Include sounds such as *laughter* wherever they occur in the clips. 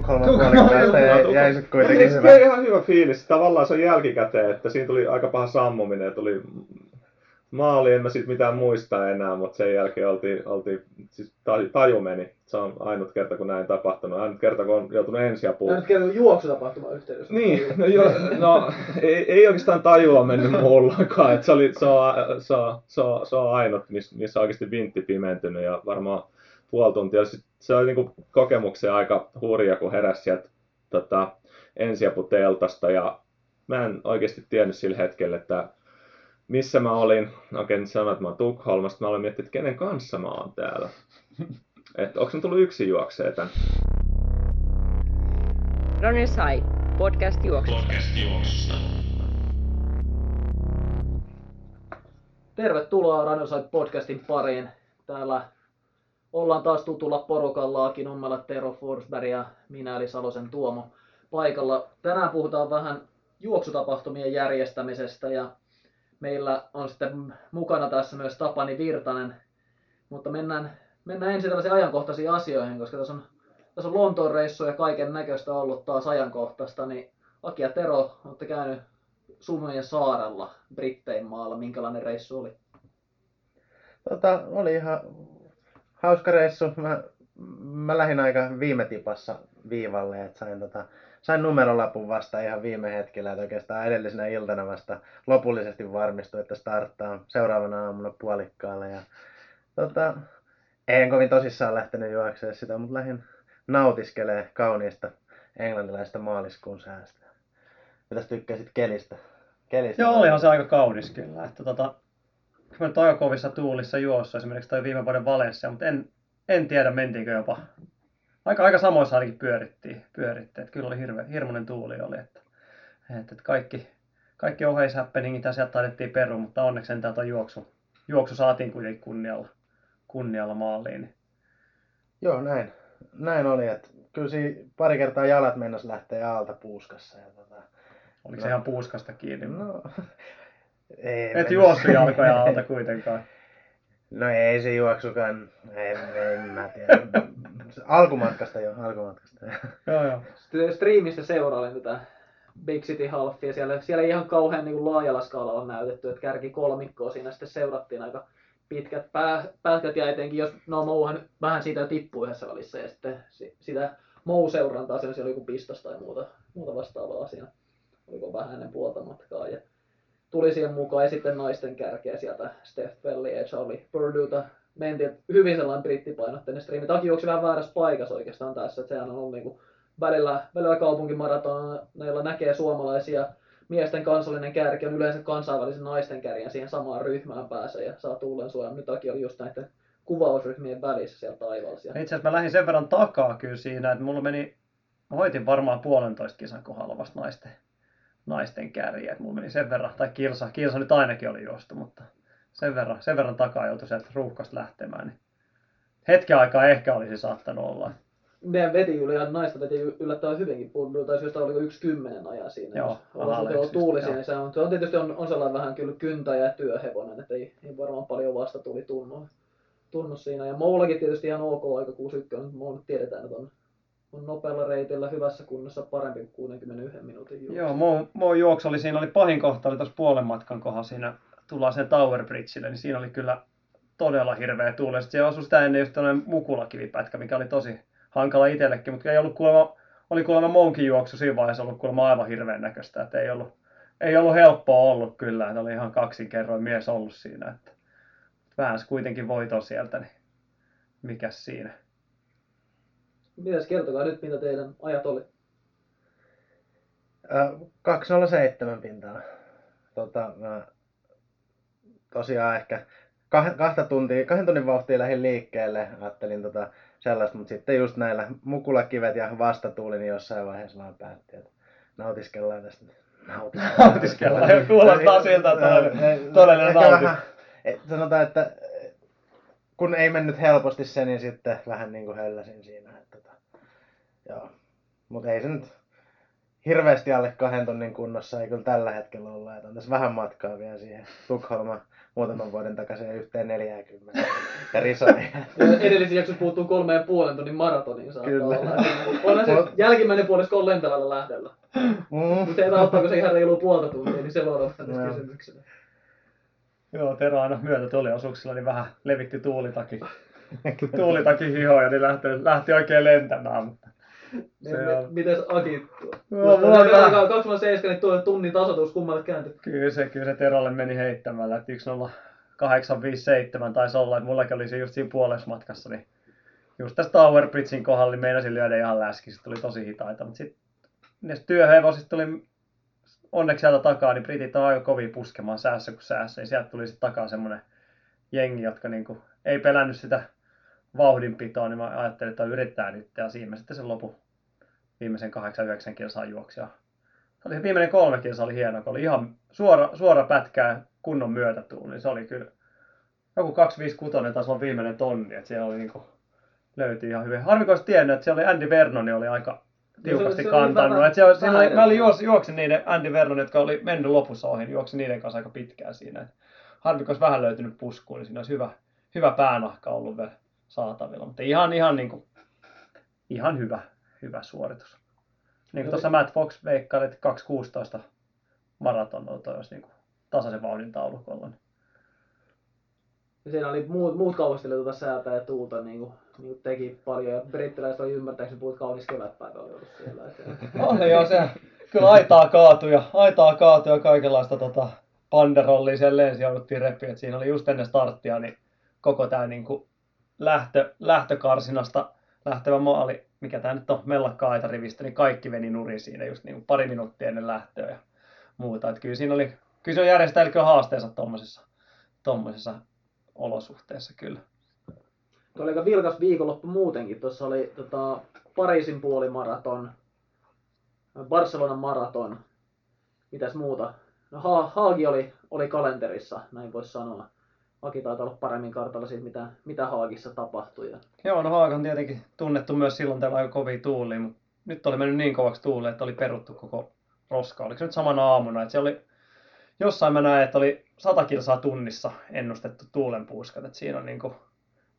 Tukholman puolikkaasta ja jäi se kuitenkin hyvä. Se ihan hyvä fiilis. Tavallaan se on jälkikäteen, että siinä tuli aika paha sammuminen ja tuli maali, en mä siitä mitään muista enää, mutta sen jälkeen oltiin, oltiin siis taju meni. Se on ainut kerta, kun näin tapahtunut. Ainut kerta, kun on joutunut ensiapuun. Ainut kerta, kun juoksutapahtuma yhteydessä. Niin, no, jo, no ei, ei, oikeastaan tajua mennyt mullakaan. Et se, oli, se, on, se, on, se, on, se on ainut, missä, missä on oikeasti vintti pimentynyt ja varmaan puoli tuntia. Se oli niin kokemuksen aika hurja, kun heräsi sieltä tota, ensiaputeltasta ja mä en oikeasti tiennyt sillä hetkellä, että missä mä olin. Okei, nyt sanoin, että mä oon Tukholmasta. Mä olin miettinyt, että kenen kanssa mä oon täällä. Että onko mä tullut yksin juokseen tän? Ronny Sai, podcast juoksusta. Podcast juoksusta. Tervetuloa Runner Sai podcastin pariin. Täällä ollaan taas tutulla porukalla Aki Nummela, Tero Forsberg ja minä eli Salosen Tuomo paikalla. Tänään puhutaan vähän juoksutapahtumien järjestämisestä ja meillä on sitten mukana tässä myös Tapani Virtanen. Mutta mennään, mennään ensin tällaisiin ajankohtaisiin asioihin, koska tässä on, tässä on Lontoon reissu ja kaiken näköistä ollut taas ajankohtaista. Niin Aki ja Tero, olette käynyt Sumujen saarella Brittein maalla. Minkälainen reissu oli? Tota, oli ihan hauska reissu. Mä, mä lähdin aika viime tipassa viivalle, että sain tota, sain numerolapun vasta ihan viime hetkellä, että oikeastaan edellisenä iltana vasta lopullisesti varmistui, että starttaa seuraavana aamuna puolikkaalle. Ja, tota, en kovin tosissaan lähtenyt juoksemaan sitä, mutta lähdin nautiskelee kauniista englantilaista maaliskuun säästä. Mitäs tykkäsit kelistä? kelistä Joo, olihan se aika kaunis kyllä. Että tota, mä nyt aika kovissa tuulissa juossa esimerkiksi toi viime vuoden Valencia, mutta en, en tiedä mentiinkö jopa aika, aika samoissa ainakin pyörittiin. pyörittiin. Että kyllä oli hirve, hirmuinen tuuli oli. Että, että, että kaikki, kaikki oheishappeningit ja sieltä taidettiin peru, mutta onneksi tuo juoksu, juoksu saatiin kuitenkin kunnialla, kunnialla maaliin. Joo, näin. Näin oli, että kyllä siinä pari kertaa jalat mennessä lähtee alta puuskassa. Ja tota, Oliko no, se ihan puuskasta kiinni? No, ei Et juossut jalkoja alta kuitenkaan. No ei se juoksukaan, en, en mä tiedä. Alkumatkasta jo, alkumatkasta. joo, joo. Sitten striimistä seurailin tätä Big City Halfia. Siellä, siellä ihan kauhean niin kuin laajalla skaalalla näytetty, että kärki kolmikkoa siinä sitten seurattiin aika pitkät pää, pätkät ja etenkin jos no Mouhan vähän siitä tippui yhdessä välissä ja sitten sitä Mou-seurantaa siellä oli joku pistos tai muuta, muuta vastaavaa siinä. Oliko vähän ennen puolta matkaa ja tuli siihen mukaan ja sitten naisten kärkeä sieltä Steph Pelli ja Charlie Purduta mentiin, hyvin sellainen brittipainotteinen striimi. Taki juoksi vähän väärässä paikassa oikeastaan tässä, että sehän on ollut niin kuin välillä, välillä kaupunkimaratoneilla näkee suomalaisia miesten kansallinen kärki on yleensä kansainvälisen naisten kärjen siihen samaan ryhmään pääsee ja saa tuulen suojan. Nyt Aki oli just näiden kuvausryhmien välissä siellä taivaalla. Itse asiassa mä lähdin sen verran takaa kyllä siinä, että mulla meni, mä hoitin varmaan puolentoista kisan kohdalla vasta naisten, naisten kärjiä. Mulla meni sen verran, tai kilsa, kilsa nyt ainakin oli juostu, mutta sen verran, sen verran takaa joutui sieltä ruuhkasta lähtemään. Niin hetken aikaa ehkä olisi saattanut olla. Meidän veti ja naista veti yllättävän hyvinkin punnu, tai syystä oli yksi kymmenen ajan siinä. Joo, jos tuuli siinä, se on, se on tietysti on, on sellainen vähän kyllä kyntä ja työhevonen, että ei, ei varmaan paljon vasta tuli tunnu, tunnu siinä. Ja Moulakin tietysti ihan ok aika 61, mutta nyt tiedetään, että on, on nopealla reitillä hyvässä kunnossa parempi kuin 61 minuutin juoksu. Joo, Mo, Mo juoksu oli siinä, oli pahin kohta, oli tuossa puolen matkan kohdalla siinä tullaan sen Tower Bridgeille, niin siinä oli kyllä todella hirveä tuuli. Sitten se osui sitä ennen just tämmöinen mukulakivipätkä, mikä oli tosi hankala itsellekin, mutta ei ollut kuulemma, oli kuulemma monkin juoksu siinä vaiheessa ollut kuulemma aivan hirveän näköistä, että ei ollut, ei ollut helppoa ollut kyllä, että oli ihan kaksin kerroin mies ollut siinä, että vähän kuitenkin voito sieltä, niin mikäs siinä. Mitäs kertokaa nyt, mitä teidän ajat oli? 207 pintaa. Tota, mä tosiaan ehkä kahta tuntia, kahden tunnin vauhtia lähdin liikkeelle, ajattelin tota sellaista, mutta sitten just näillä mukulakivet ja vastatuuli, niin jossain vaiheessa vaan päätti, että nautiskellaan tästä. Nautiskellaan. nautiskellaan. *laughs* Kuulostaa siltä, että on todellinen nauti. sanotaan, että kun ei mennyt helposti se, niin sitten vähän niin kuin hölläsin siinä. Että, tota, joo. Mutta ei se nyt hirveästi alle kahden tunnin kunnossa ei kyllä tällä hetkellä olla. Että on tässä vähän matkaa vielä siihen Tukholma muutaman vuoden takaisin yhteen 40 ja risoihin. *laughs* Edellisen jaksossa puuttuu kolme ja puolen tunnin maratoniin saattaa Kyllä. olla. Onhan se Mut- jälkimmäinen puolisko on lentävällä lähdöllä. Mm. Mutta ei auttaako se ihan reilu puolta tuntia, niin se voi olla Joo. kysymyksenä. Joo, Tero aina myötätuoliosuuksilla niin vähän levitti tuulitaki, *laughs* tuulitaki hihoja, niin lähti, lähti oikein lentämään. Mutta Se Se on- Mites Aki? Joo, mulla on vähän- 27, niin tuo tunnin tasoitus kummalle kääntyi. Kyllä se, kyllä se Terolle meni heittämällä, että 1.0857 taisi olla, että mullakin oli se just siinä puolessa matkassa, niin just tästä Tower Bridgein kohdalla niin meinasin lyödä ihan läski, se tuli tosi hitaita, mutta sitten näistä työhevosista tuli onneksi sieltä takaa, niin britit on aika kovin puskemaan säässä kuin säässä, niin sieltä tuli sitten takaa semmoinen jengi, jotka niinku ei pelännyt sitä vauhdinpitoa, niin mä ajattelin, että yrittää nyt, ja siinä sitten sen lopu viimeisen 8-9 kilsaa juoksi. Ja se oli se viimeinen kolme kilsa oli hieno, kun oli ihan suora, suora pätkä ja kunnon myötätuuli, niin se oli kyllä joku 256 taas on viimeinen tonni, että siellä oli niinku, löytyi ihan hyvin. Harmi, kun tiennyt, että siellä oli Andy Vernon, oli aika tiukasti se oli kantanut. Että siellä, siellä oli, mä olin juoksin niiden Andy Vernon, jotka oli mennyt lopussa ohi, niin juoksin niiden kanssa aika pitkään siinä. Harmi, olisi vähän löytynyt puskuun, niin siinä olisi hyvä, hyvä päänahka ollut vielä saatavilla. Mutta ihan, ihan, niin kuin, ihan hyvä, hyvä suoritus. Niin kuin tuossa Matt Fox veikkaili, että 2.16 maraton olisi niin kuin tasaisen vauhdin taulukolla. Niin. Siinä oli muut, muut kauhistelijat tuota säätä ja tuulta niin kuin, niin kuin teki paljon. Ja brittiläiset oli ymmärtääkseni puhut kaunis kevätpäivä oli ollut siellä. Että, *laughs* joo se. Kyllä aitaa kaatuja, aitaa kaatuja kaikenlaista tota, panderollia sen lensi jouduttiin repiä. Siinä oli just ennen starttia niin koko tämä niinku lähtö, lähtökarsinasta lähtevä maali, mikä tämä nyt on, mellakka aitarivistä, niin kaikki veni nurin siinä just niinku pari minuuttia ennen lähtöä ja muuta. Et kyllä siinä oli, kyllä se on järjestäjällä kyllä haasteensa tuommoisessa olosuhteessa kyllä. Tuo oli aika vilkas viikonloppu muutenkin. Tuossa oli tota, Pariisin puolimaraton, Barcelonan maraton, mitäs muuta. No, ha- Haagi oli, oli kalenterissa, näin voisi sanoa. Aki taitaa olla paremmin kartalla siitä, mitä, mitä Haagissa tapahtui. Ja Joo, no Haag on tietenkin tunnettu myös silloin teillä aika kovia tuulia, mutta nyt oli mennyt niin kovaksi tuuleen, että oli peruttu koko roska. Oliko se nyt samana aamuna, että se oli, jossain mä näin, että oli 100 kilsaa tunnissa ennustettu tuulenpuuskat, että siinä on niin kuin,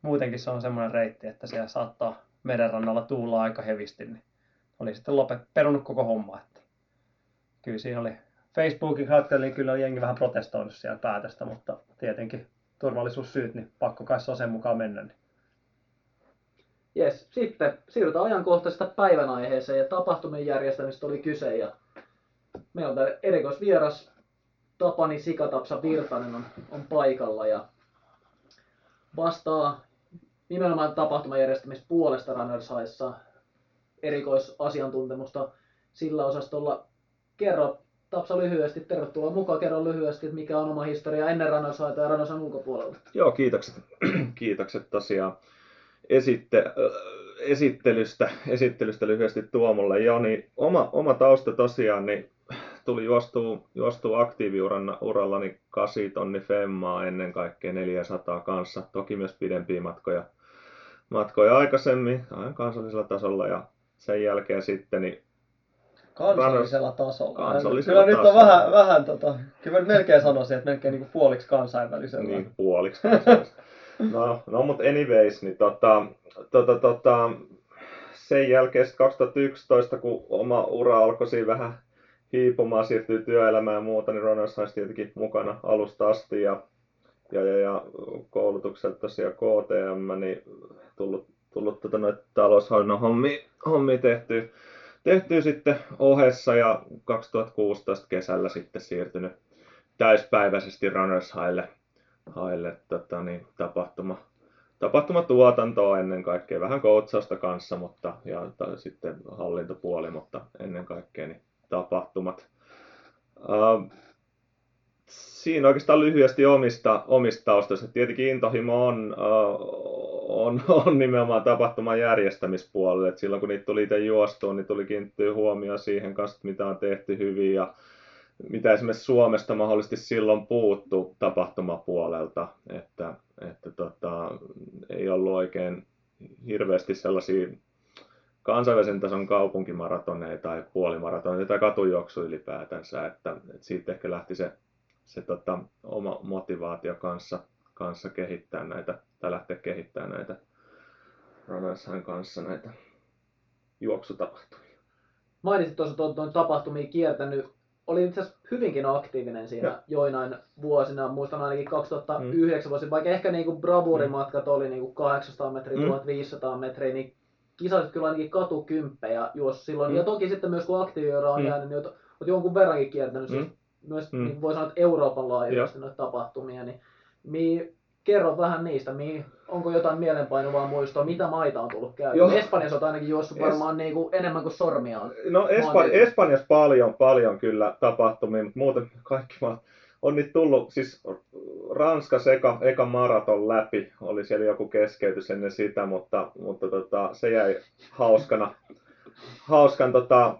muutenkin se on semmoinen reitti, että siellä saattaa merenrannalla tuulla aika hevisti, niin oli sitten lopet, perunut koko homma. Että kyllä siinä oli Facebookin kautta, niin kyllä jengi vähän protestoinut siellä päätöstä, mutta tietenkin turvallisuussyyt, niin pakko kai sen mukaan mennä. Niin. Yes. Sitten siirrytään ajankohtaisesta päivän aiheeseen ja tapahtumien järjestämistä oli kyse. Ja meillä on täällä erikoisvieras Tapani Sikatapsa Virtanen on, on paikalla ja vastaa nimenomaan tapahtuman järjestämistä puolesta Runners Highissa erikoisasiantuntemusta sillä osastolla. Kerro Tapsa lyhyesti, tervetuloa mukaan, kerro lyhyesti, että mikä on oma historia ennen Runners Highta ja Runners Highin ulkopuolella. Joo, kiitokset, *clears throat* kiitokset tosiaan esitte, äh, esittelystä, esittelystä lyhyesti Tuomolle. Joo, niin oma, oma tausta tosiaan niin tuli juostua, juostua aktiiviuran urallani 8 tonni femmaa ennen kaikkea 400 kanssa, toki myös pidempiä matkoja, matkoja aikaisemmin aivan kansallisella tasolla ja sen jälkeen sitten niin Kansallisella tasolla. Kansallisella kyllä nyt on tasolla. vähän, vähän tota, kyllä mä melkein sanoisin, että melkein niin puoliksi kansainvälisellä. Niin, puoliksi kansallista. No, no mutta anyways, niin tota, tota, tota, sen jälkeen sit 2011, kun oma ura alkoi siinä vähän hiipumaan, siirtyy työelämään ja muuta, niin Runners High tietenkin mukana alusta asti ja, ja, ja, ja koulutukselta tosiaan KTM, niin tullut, tullut tota noita taloushallinnon hommia, hommia tehtyä, tehtyä sitten ohessa ja 2016 kesällä sitten siirtynyt täyspäiväisesti Runners Highlle haille tota, niin, tapahtuma, tapahtumatuotantoa ennen kaikkea, vähän koutsausta kanssa, mutta ja sitten hallintopuoli, mutta ennen kaikkea niin tapahtumat. Uh, siinä oikeastaan lyhyesti omista, omista taustoista. Tietenkin intohimo on, uh, on, on nimenomaan tapahtuman järjestämispuolelle. Et silloin kun niitä tuli itse juostuun, niin tuli kiinnittyä huomioon siihen kanssa, mitä on tehty hyvin ja mitä esimerkiksi Suomesta mahdollisesti silloin puuttu tapahtumapuolelta, että, että tota, ei ollut oikein hirveästi sellaisia kansainvälisen tason kaupunkimaratoneja tai puolimaratoneja tai katujuoksu ylipäätänsä, että, että siitä ehkä lähti se, se tota, oma motivaatio kanssa, kanssa kehittää näitä, tai lähteä kehittämään näitä Runners kanssa näitä juoksutapahtumia. Mainitsit tuossa tuon, tuon tapahtumia kiertänyt. Oli itse asiassa hyvinkin aktiivinen siinä Ja. joinain vuosina. Muistan ainakin 2009 vuosi, vaikka ehkä niinku bravurimatkat oli niinku 800 metriä, Mm. 1500 metriä, niin kisasit kyllä ainakin katukymppejä juossa silloin. Mm. Ja toki sitten myös kun aktiiviura on Mm. jäänyt, niin olet olet jonkun verrankin kiertänyt Mm. siis myös, Mm. niin voi sanoa, että Euroopan laajuisesti noita tapahtumia. Niin, mi, kerro vähän niistä, mi, onko jotain mielenpainuvaa muistoa, mitä maita on tullut Joo. käydä? Espanjassa olet ainakin juossut Es- varmaan niinku enemmän kuin sormia on. No Espan-. Espanjassa paljon, paljon kyllä tapahtumia, mutta muuten kaikki maat on nyt tullut, siis Ranskassa eka, eka maraton läpi, oli siellä joku keskeytys ennen sitä, mutta, mutta tota, se jäi hauskana, hauskan tota,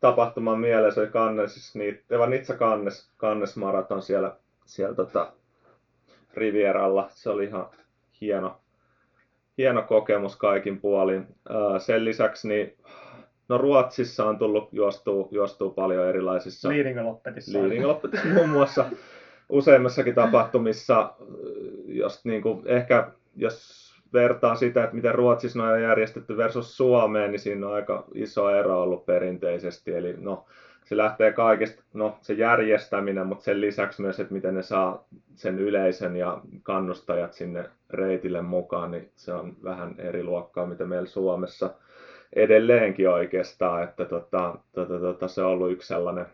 tapahtuman mieleen, se oli Cannes, siis niitä, Nitsa Cannes, Cannes maraton siellä, siellä tota, Rivieralla, se oli ihan hieno, hieno kokemus kaikin puolin. Ää, Sen lisäksi niin, no Ruotsissa on tullut juostua, juostua paljon erilaisissa Liidingö-loppetissa. Liidingö-loppetissa muun muassa useimmassakin tapahtumissa, jos niin kuin, ehkä jos vertaa sitä, että miten Ruotsissa on järjestetty versus Suomeen, niin siinä on aika iso ero ollut perinteisesti. Eli no, se lähtee kaikesta, no se järjestäminen, mutta sen lisäksi myös, että miten ne saa sen yleisön ja kannustajat sinne reitille mukaan, niin se on vähän eri luokkaa, mitä meillä Suomessa edelleenkin oikeastaan, että tota, tota, tota, se on ollut yksi sellainen,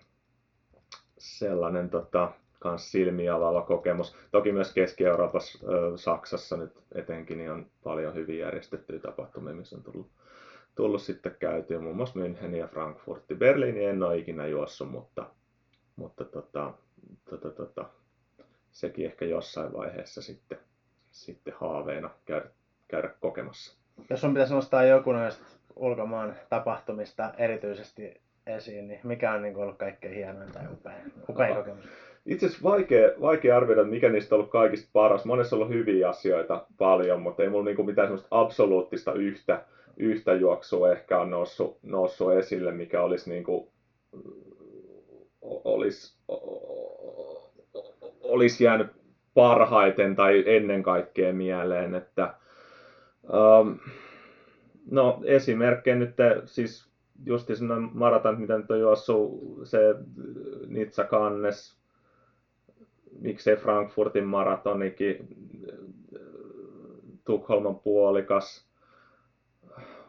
sellainen tota, kans silmiä avaava kokemus. Toki myös Keski-Euroopassa, Saksassa nyt etenkin, niin on paljon hyvin järjestettyjä tapahtumia, missä on tullut, tullut sitten käytyä, muun muassa München ja Frankfurtti. Berliini en ole ikinä juossut, mutta, mutta tota, tota, tota, sekin ehkä jossain vaiheessa sitten, sitten haaveena käydä, käydä kokemassa. Jos sun pitäisi nostaa joku noista ulkomaan tapahtumista erityisesti esiin, niin mikä on niin ollut kaikkein hienoin tai upein, upein kokemus? Itse asiassa vaikea, vaikea arvioida, mikä niistä on ollut kaikista paras. Monessa on ollut hyviä asioita paljon, mutta ei mulla niinku mitään semmoista absoluuttista yhtä, yhtä juoksua ehkä on noussut, noussut esille, mikä olisi niinku, olisi, olisi jäänyt parhaiten tai ennen kaikkea mieleen, että um, no esimerkkejä nyt, siis justi semmoinen maraton, mitä nyt on juossut, se Nitsa Cannes, miksei Frankfurtin maratonikin, Tukholman puolikas,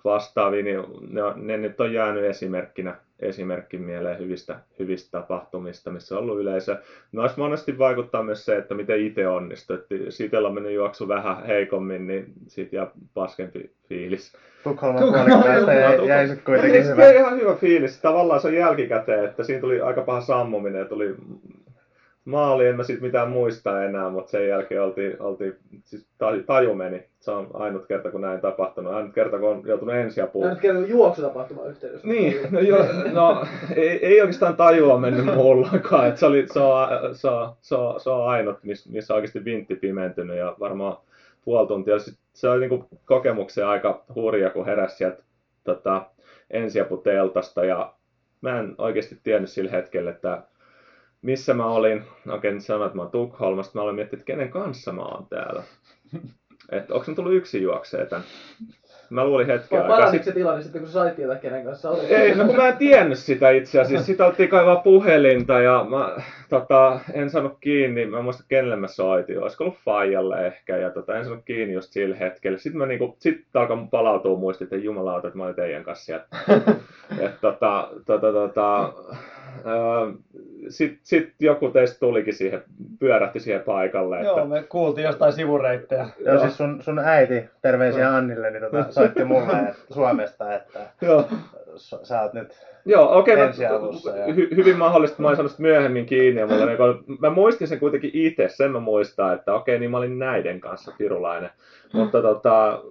vastaavia, niin ne, ne nyt on jäänyt esimerkkinä, esimerkki mieleen hyvistä, hyvistä tapahtumista, missä on ollut yleisö. Noissa monesti vaikuttaa myös se, että miten itse onnistui. Että siitä on mennyt juoksu vähän heikommin, niin siitä jää paskempi fiilis. Tukholman Tukholman, puolikkaasta jäi, Tukholman. jäi sit Mutta kuitenkin se hyvä. ole ihan hyvä fiilis? Tavallaan se on jälkikäteen, että siinä tuli aika paha sammuminen ja tuli maali, en mä siitä mitään muista enää, mutta sen jälkeen oltiin, oltiin siis taju, meni. Se on ainut kerta, kun näin tapahtunut. Ainut kerta, kun on joutunut ensiapuun. nyt kertoo juoksutapahtuma yhteydessä. Niin, no, jo, no ei, ei oikeastaan tajua mennyt mullakaan. Et se, oli, se, on, se, on, se, on, se on ainut, missä on oikeasti vintti pimentynyt ja varmaan puoli tuntia. Sit se oli niinku kokemuksen aika hurja, kun heräsi sieltä tota, ensiaputeltasta ja mä en oikeasti tiennyt sillä hetkellä, että missä mä olin. Okei, nyt sanoin, että mä oon Tukholmasta. Mä aloin miettiä, että kenen kanssa mä oon täällä. Että onko mä tullut yksin juokseen tän. Mä luulin hetken aikaa. Paraniko Sit- se tilanne sitten, kun sä sait tietää, kenen kanssa olit? ei, no kun mä en tiennyt sitä itse asiassa. Sitä oltiin kaivaa puhelinta ja mä tota, en saanut kiinni. Mä en muista kenelle mä soitin. Olisiko ollut Faijalle ehkä. Ja tota, en saanut kiinni just sillä hetkellä. Sitten mä niinku, sit alkoi palautua muistit, että jumalauta, että mä olin teidän kanssa siellä. *laughs* Et tota, tota, tota, sitten sit joku teistä tulikin siihen, pyörähti siihen paikalle. Että, Joo, me kuultiin jostain sivureittejä. Joo, siis sun, sun äiti, terveisiä Annille, niin tota, soitti mulle *laughs* että, Suomesta, että Joo. sä oot nyt Joo, okei. Okay, ja- hy, hyvin mahdollista, mä olin saanut myöhemmin kiinni. Ja mulla, niin, mä muistin sen kuitenkin itse, sen mä muistan, että okei, niin mä olin näiden kanssa pirulainen. Mutta tota,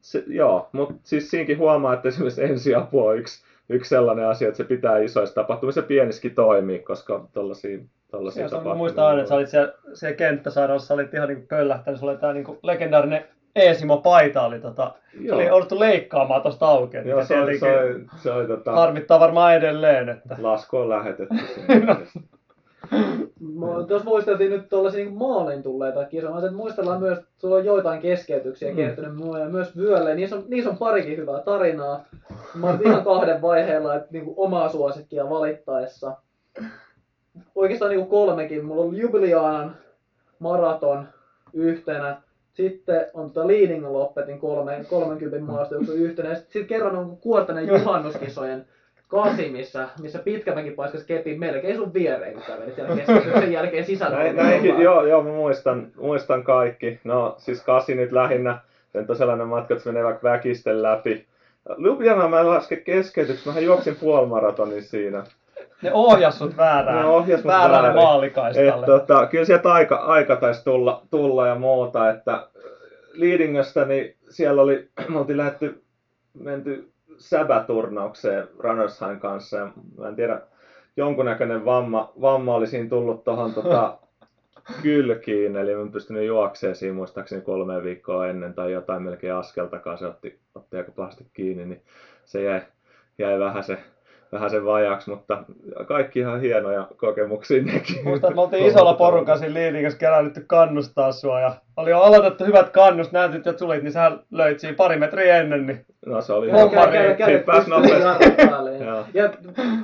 se, joo, mutta siis siinäkin huomaa, että esimerkiksi ensiapu on yksi, yksi sellainen asia, että se pitää isoissa tapahtumissa ja pienissäkin toimii, koska se on- tapahtumia... mä muistan aina, että sä olit siellä, siellä kenttäsairaalassa, sä olit ihan niin pöllähtänyt, sulla oli tää niin legendaarinen Eesimo paita oli, tota, Joo. oli jouduttu leikkaamaan tosta auki. Joo, se oli, se oli, se oli tota, Harmittaa varmaan edelleen, että lasku on lähetetty. *laughs* Tuossa muisteltiin nyt tuollaisia niin maalin tulleita kisoja. Muistellaan myös, että sulla on joitain keskeytyksiä mm. kertynyt ja myös vyölle. Niissä on, niissä on parikin hyvää tarinaa. Mä oon ihan kahden vaiheella, että niin kuin omaa suosikkia valittaessa. Oikeastaan niin kuin kolmekin. Mulla on Jubiliaanan maraton yhtenä. Sitten on tota Leading Loppetin kolme, 30 maastojuoksu yhtenä. Sitten sit kerran on Kuortanen juhannuskisojen kasi, missä, missä pitkämäkin paiskas kepin melkein sun viereen, kun kävelit siellä keskellä sen jälkeen sisällä. Näin, näinkin, joo, joo, mä muistan, muistan kaikki. No siis kasi nyt lähinnä, sen on sellainen matka, että se menee vaikka väkisten läpi. Ljubljana mä en laske keskeytyksi, mä juoksin puolimaratonin siinä. Ne ohjas sut väärään, ne ohjas mut väärään väärin. maalikaistalle. Et, tota, kyllä sieltä aika, aika taisi tulla, tulla ja muuta, että Liidingöstä, niin siellä oli, me oltiin lähdetty, menty säbäturnaukseen Runnershain kanssa. Ja mä en tiedä, jonkunnäköinen vamma, vamma oli siinä tullut tuohon tota, *laughs* kylkiin, eli mä pystynyt juoksemaan siinä muistaakseni kolme viikkoa ennen tai jotain melkein askeltakaan, se otti, otti aika pahasti kiinni, niin se jäi, jäi vähän se vähän sen vajaaksi, mutta kaikki ihan hienoja kokemuksia nekin. Muistan, että me oltiin isolla porukalla siinä liinikässä kerännytty kannustaa sua ja oli jo aloitettu hyvät kannust, näytit, että tulit, niin sä löit siinä pari metriä ennen. Niin... No se oli ihan kädet pääsi nopeasti. ja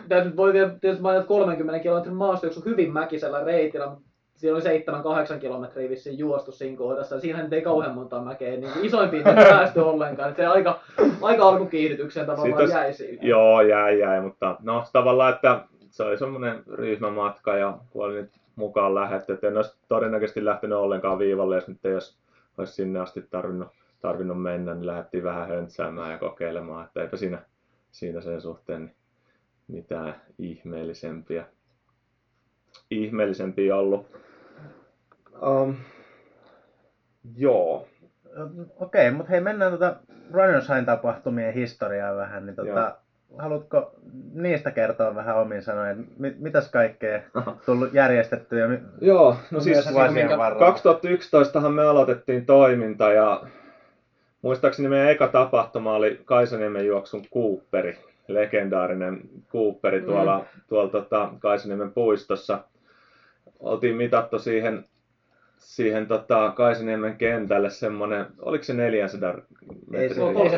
täytyy voi vielä tietysti mainita 30 kilometrin maastojuoksu hyvin mäkisellä reitillä, siinä oli 7-8 kilometriä vissiin juostu siinä kohdassa. Siinä ei kauhean monta mäkeä niin isoimpiin ei päästy ollenkaan. Että se aika, aika alkukiihdytykseen tavallaan Sitten, jäi siinä. Joo, jäi, jäi, mutta no tavallaan, että se oli semmoinen ryhmämatka ja kun oli nyt mukaan lähetty, että en olisi todennäköisesti lähtenyt ollenkaan viivalle, jos nyt ei olisi, olisi sinne asti tarvinnut, tarvinnut mennä, niin lähdettiin vähän höntsäämään ja kokeilemaan, että eipä siinä, siinä sen suhteen niin mitään ihmeellisempiä, ihmeellisempiä ollut. Um, joo. Okei, okay, mutta hei, mennään tuota Runners High tapahtumien historiaa vähän. Niin tota, haluatko niistä kertoa vähän omin sanoin, mit, mitäs kaikkea tullut järjestettyä? Joo, no siis 2011 me aloitettiin toiminta ja muistaakseni meidän eka tapahtuma oli Kaisaniemen juoksun Cooperi, legendaarinen Cooperi tuolla, mm. tuolla tota, Kaisaniemen puistossa. Oltiin mitattu siihen siihen tota, Kaisaniemen kentälle semmonen, oliko se 400 metrin? Se, oli,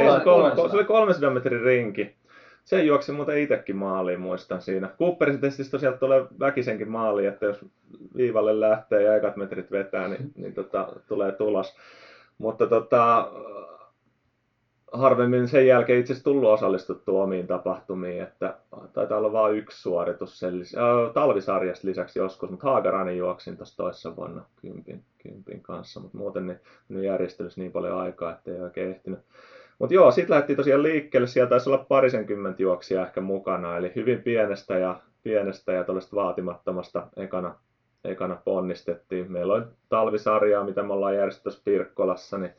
se oli 300 metrin rinki. Se juoksi muuten itsekin maaliin, muistan siinä. Cooperin testistä tosiaan tulee väkisenkin maaliin, että jos viivalle lähtee ja ekat metrit vetää, niin, *laughs* niin tota, tulee tulos. Mutta tota, harvemmin sen jälkeen itse asiassa tullut osallistuttua omiin tapahtumiin, että taitaa olla vain yksi suoritus sen äh, talvisarjasta lisäksi joskus, mutta Haagarani juoksin tuossa toissa vuonna kympin, kympin kanssa, mutta muuten niin, niin järjestelyssä niin paljon aikaa, että ei oikein ehtinyt. Mutta joo, sitten lähdettiin tosiaan liikkeelle, siellä taisi olla parisenkymmentä juoksia ehkä mukana, eli hyvin pienestä ja, pienestä ja vaatimattomasta ekana, ekana ponnistettiin. Meillä oli talvisarjaa, mitä me ollaan järjestetty Pirkkolassa, niin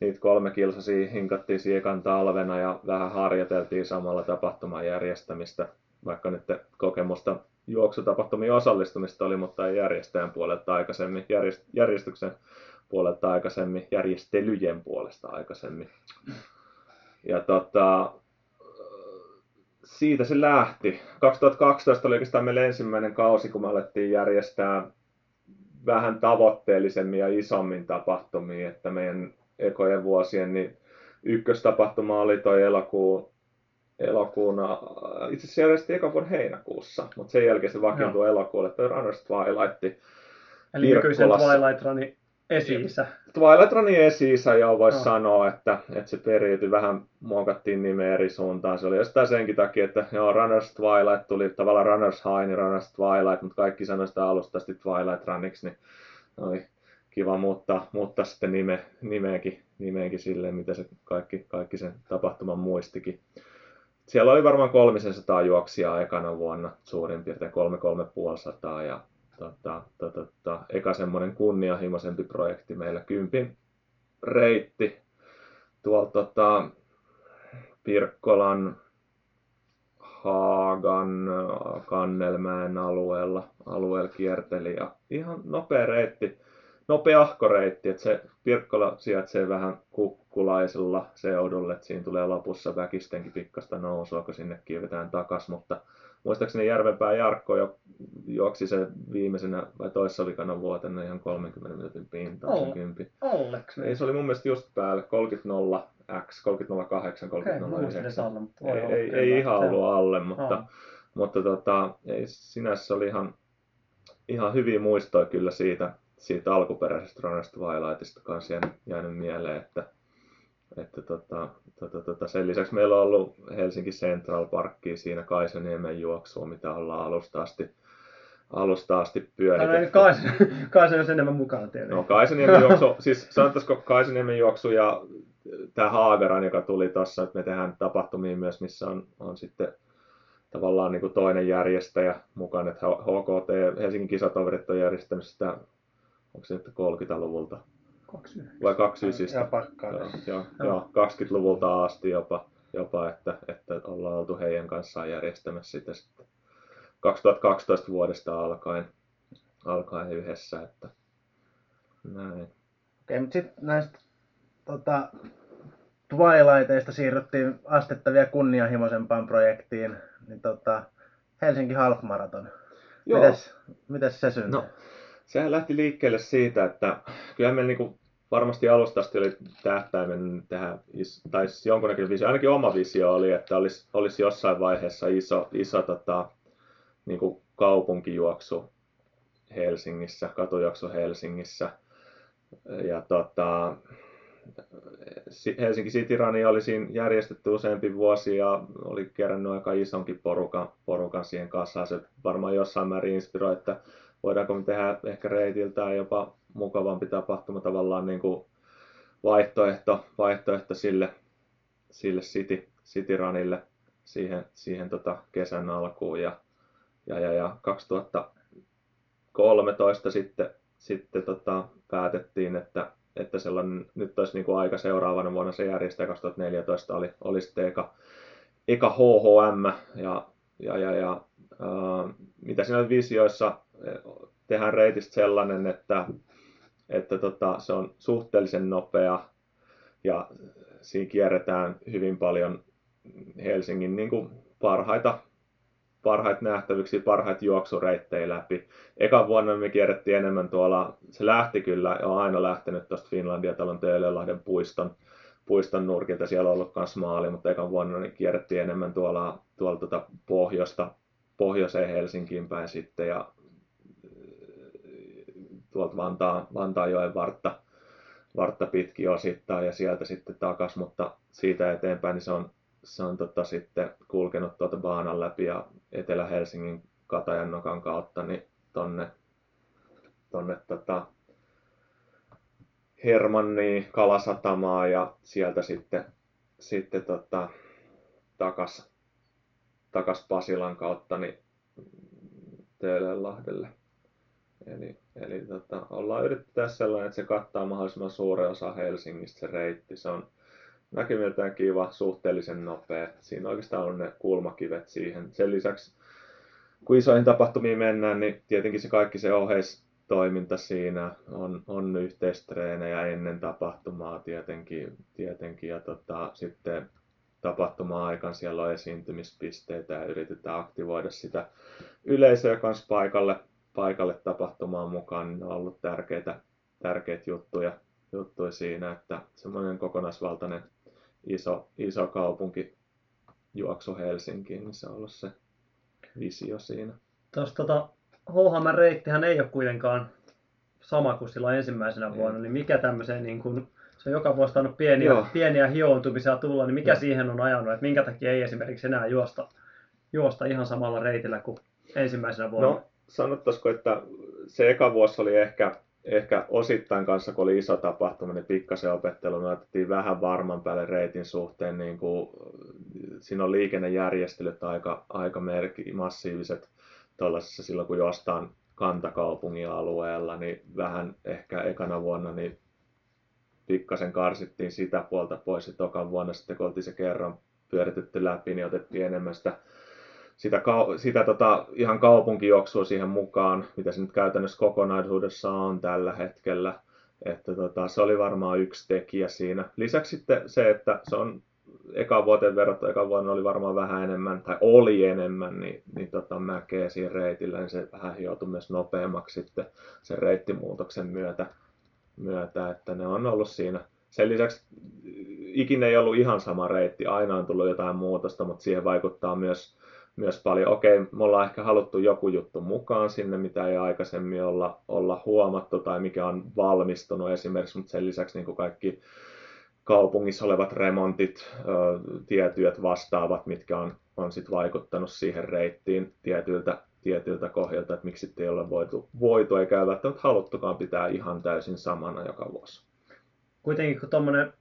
niitä kolme kilsasia hinkattiin siekan talvena ja vähän harjoiteltiin samalla tapahtuman järjestämistä, vaikka nyt kokemusta juoksutapahtumiin osallistumista oli, mutta ei järjestäjän puolelta aikaisemmin, järjest, järjestyksen puolelta aikaisemmin, järjestelyjen puolesta aikaisemmin. Ja tota, siitä se lähti. 2012 oli oikeastaan meillä ensimmäinen kausi, kun me alettiin järjestää vähän tavoitteellisemmin ja isommin tapahtumia, että meidän ekojen vuosien, niin ykköstapahtuma oli toi elokuun, elokuuna, itse asiassa järjesti eka vuoden heinäkuussa, mutta sen jälkeen se vakiintui elokuulle, toi Runners Twilight. Eli nykyisen Twilight Runin esi-isä. Twilight Runin esi-isä jo voisi no. sanoa, että, että se periytyi vähän, muokattiin nimeä eri suuntaan. Se oli jostain senkin takia, että joo, Runners Twilight tuli tavallaan Runners High, niin Runners Twilight, mutta kaikki sanoi sitä alusta Twilight Runiksi, niin oli kiva muuttaa, muuttaa sitten nime, nimeäkin, nimeäkin silleen, mitä se kaikki, kaikki sen tapahtuman muistikin. Siellä oli varmaan 300 juoksijaa ekana vuonna, suurin piirtein 3-3,5 ja tota, tota, tota, eka semmoinen kunnianhimoisempi projekti meillä, kympin reitti tuolta tota, Pirkkolan, Haagan, Kannelmäen alueella, alueella kierteli ja ihan nopea reitti nopeahko reitti, että se Pirkkola sijaitsee vähän kukkulaisella seudulla, että siinä tulee lopussa väkistenkin pikkasta nousua, kun sinne kiivetään takas, mutta muistaakseni Järvenpää Jarkko jo juoksi se viimeisenä vai toissavikana vuotena ihan 30 minuutin pintaan sen kympi. Olleks Ei, se oli mun mielestä just päälle 30 X, 30 8, Okei, 30 mä muistin, että alle, mutta voi ei, ei, kyllä. ei ihan ollut alle, mutta, mutta tota, ei, sinänsä oli ihan, ihan hyviä muistoja kyllä siitä, siitä alkuperäisestä Runners Twilightista kanssa jäänyt, jäänyt mieleen, että, että tota, tota, tota, sen lisäksi meillä on ollut Helsinki Central Parkki siinä Kaisaniemen juoksua, mitä ollaan alusta asti, alusta asti pyöritetty. kai, kai se olisi enemmän mukana tietenkin. No Kaisaniemen juoksu, siis sanotaanko Kaisaniemen juoksu ja tämä Haageran, joka tuli tuossa, että me tehdään tapahtumia myös, missä on, on sitten tavallaan niin kuin toinen järjestäjä mukana, että HKT, Helsingin kisatoverit on järjestänyt sitä, onko se nyt 30-luvulta 29. vai 29 Ja pakkaa. Joo, joo, joo, 20-luvulta asti jopa, jopa että, että ollaan oltu heidän kanssaan järjestämässä sitä sitten 2012 vuodesta alkaen, alkaen yhdessä, että näin. Okei, mutta sitten näistä tota, Twilighteista siirryttiin astetta vielä kunnianhimoisempaan projektiin, niin tota, Helsinki Half Marathon. Joo. Mites, mites se syntyi? No, sehän lähti liikkeelle siitä, että kyllä meillä niinku varmasti alusta asti oli tähtäimen tehdä, tai siis jonkunnäköinen visio, ainakin oma visio oli, että olisi, olisi jossain vaiheessa iso, iso tota, niinku kaupunkijuoksu Helsingissä, katujuoksu Helsingissä. Ja tota, Si- Helsinki City Run oli siinä järjestetty useampi vuosi ja oli kerännyt aika isonkin porukan, porukan siihen kasaan. Se varmaan jossain määrin inspiroi, että voidaanko me tehdä ehkä reitiltään jopa mukavampi tapahtuma tavallaan niin kuin vaihtoehto, vaihtoehto sille, sille City, City Runille siihen, siihen tota kesän alkuun. Ja, ja, ja, ja 2013 sitten, sitten tota, päätettiin, että, että sellainen, nyt olisi niin kuin aika seuraavana vuonna se järjestää. 2014 oli, oli sitten eka, eka HHM ja, ja, ja, ja ää, mitä siinä visioissa tehdään reitistä sellainen, että, että tota, se on suhteellisen nopea ja siinä kierretään hyvin paljon Helsingin niin kuin parhaita, parhaita nähtävyyksiä, parhaita juoksureittejä läpi. Eka vuonna me kierrettiin enemmän tuolla, se lähti kyllä, on aina lähtenyt tuosta Finlandia talon Töölönlahden puiston, puiston nurkilta, siellä on ollut myös maali, mutta ekan vuonna niin kierrettiin enemmän tuolla, tuolla tuota pohjoista, pohjoiseen Helsinkiin päin sitten ja tuolta Vantaa, Vantaajoen vartta, vartta pitkin osittain ja sieltä sitten takas, mutta siitä eteenpäin niin se on, se on tota sitten kulkenut tuota baanan läpi ja Etelä-Helsingin Katajannokan kautta niin tonne, tonne tota Hermanniin Kalasatamaa ja sieltä sitten, sitten tota, takas, takas Pasilan kautta niin Töölönlahdelle. Eli, eli tota, ollaan yritetty tehdä sellainen, että se kattaa mahdollisimman suuren osa Helsingistä se reitti. Se on näkymiltään kiva, suhteellisen nopea. Siinä oikeastaan on ne kulmakivet siihen. Sen lisäksi, kun isoihin tapahtumiin mennään, niin tietenkin se kaikki se oheistoiminta siinä on, on yhteistreenejä ennen tapahtumaa tietenkin. tietenkin ja tota, sitten tapahtuma-aikaan siellä on esiintymispisteitä ja yritetään aktivoida sitä yleisöä kanssa paikalle, paikalle tapahtumaan mukaan, niin ne on ollut tärkeitä, tärkeitä juttuja, juttuja siinä, että semmoinen kokonaisvaltainen iso, iso kaupunki juoksu Helsinkiin, niin se on ollut se visio siinä. Tuossa tota, HHM reittihän ei ole kuitenkaan sama kuin silloin ensimmäisenä vuonna, niin mikä tämmöiseen niin kuin, se on joka vuosi tainnut pieniä, Joo. pieniä hioontumisia tulla, niin mikä Joo. siihen on ajanut, että minkä takia ei esimerkiksi enää juosta, juosta ihan samalla reitillä kuin ensimmäisenä vuonna? No, sanottaisiko, että se eka vuosi oli ehkä, ehkä osittain kanssa, kun oli iso tapahtuma, niin pikkasen opettelu. Me otettiin vähän varman päälle reitin suhteen. Niin kuin, siinä on liikennejärjestelyt aika, aika merki, massiiviset tuollaisessa silloin, kun jostain kantakaupungin alueella, niin vähän ehkä ekana vuonna niin pikkasen karsittiin sitä puolta pois. Ja tokan vuonna sitten, kun oltiin se kerran pyöritetty läpi, niin otettiin enemmän sitä sitä, sitä tota, ihan kaupunkijuoksua siihen mukaan, mitä se nyt käytännössä kokonaisuudessa on tällä hetkellä. Että tota, se oli varmaan yksi tekijä siinä. Lisäksi sitten se, että se on eka vuoteen verrattuna, eka vuonna oli varmaan vähän enemmän, tai oli enemmän, niin, niin tota, mäkeä siinä reitillä, niin se vähän hiotui myös nopeammaksi sitten sen reittimuutoksen myötä, myötä, että ne on ollut siinä. Sen lisäksi ikinä ei ollut ihan sama reitti, aina on tullut jotain muutosta, mutta siihen vaikuttaa myös, myös paljon. Okei, me ollaan ehkä haluttu joku juttu mukaan sinne, mitä ei aikaisemmin olla, olla huomattu tai mikä on valmistunut esimerkiksi, mutta sen lisäksi niin kuin kaikki kaupungissa olevat remontit, tietyöt vastaavat, mitkä on, on sit vaikuttanut siihen reittiin tietyiltä, tietyiltä kohdilta, että miksi ei ole voitu, voitu eikä välttämättä haluttukaan pitää ihan täysin samana joka vuosi. Kuitenkin kun tuommoinen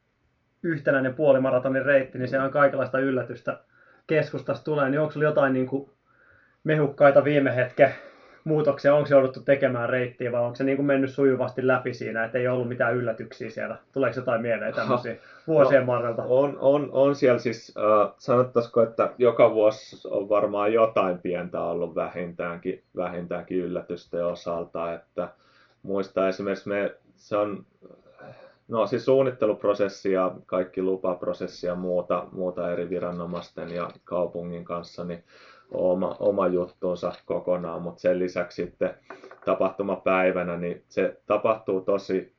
yhtenäinen puolimaratonin reitti, niin se on kaikenlaista yllätystä keskustasta tulee, niin onko sulla jotain niin kuin mehukkaita viime hetken muutoksia, onko se jouduttu tekemään reittiä vai onko se niin kuin mennyt sujuvasti läpi siinä, että ei ollut mitään yllätyksiä siellä? Tuleeko jotain mieleen tämmöisiä *laughs* vuosien no, varrelta? On, on, on siellä siis, äh, sanottaisiko, että joka vuosi on varmaan jotain pientä ollut vähintäänkin, vähintäänkin yllätysten osalta, että muista esimerkiksi me, se on No siis suunnitteluprosessi ja kaikki lupaprosessi ja muuta, muuta eri viranomaisten ja kaupungin kanssa, niin oma, oma juttuunsa kokonaan, mutta sen lisäksi sitten tapahtumapäivänä, niin se tapahtuu tosi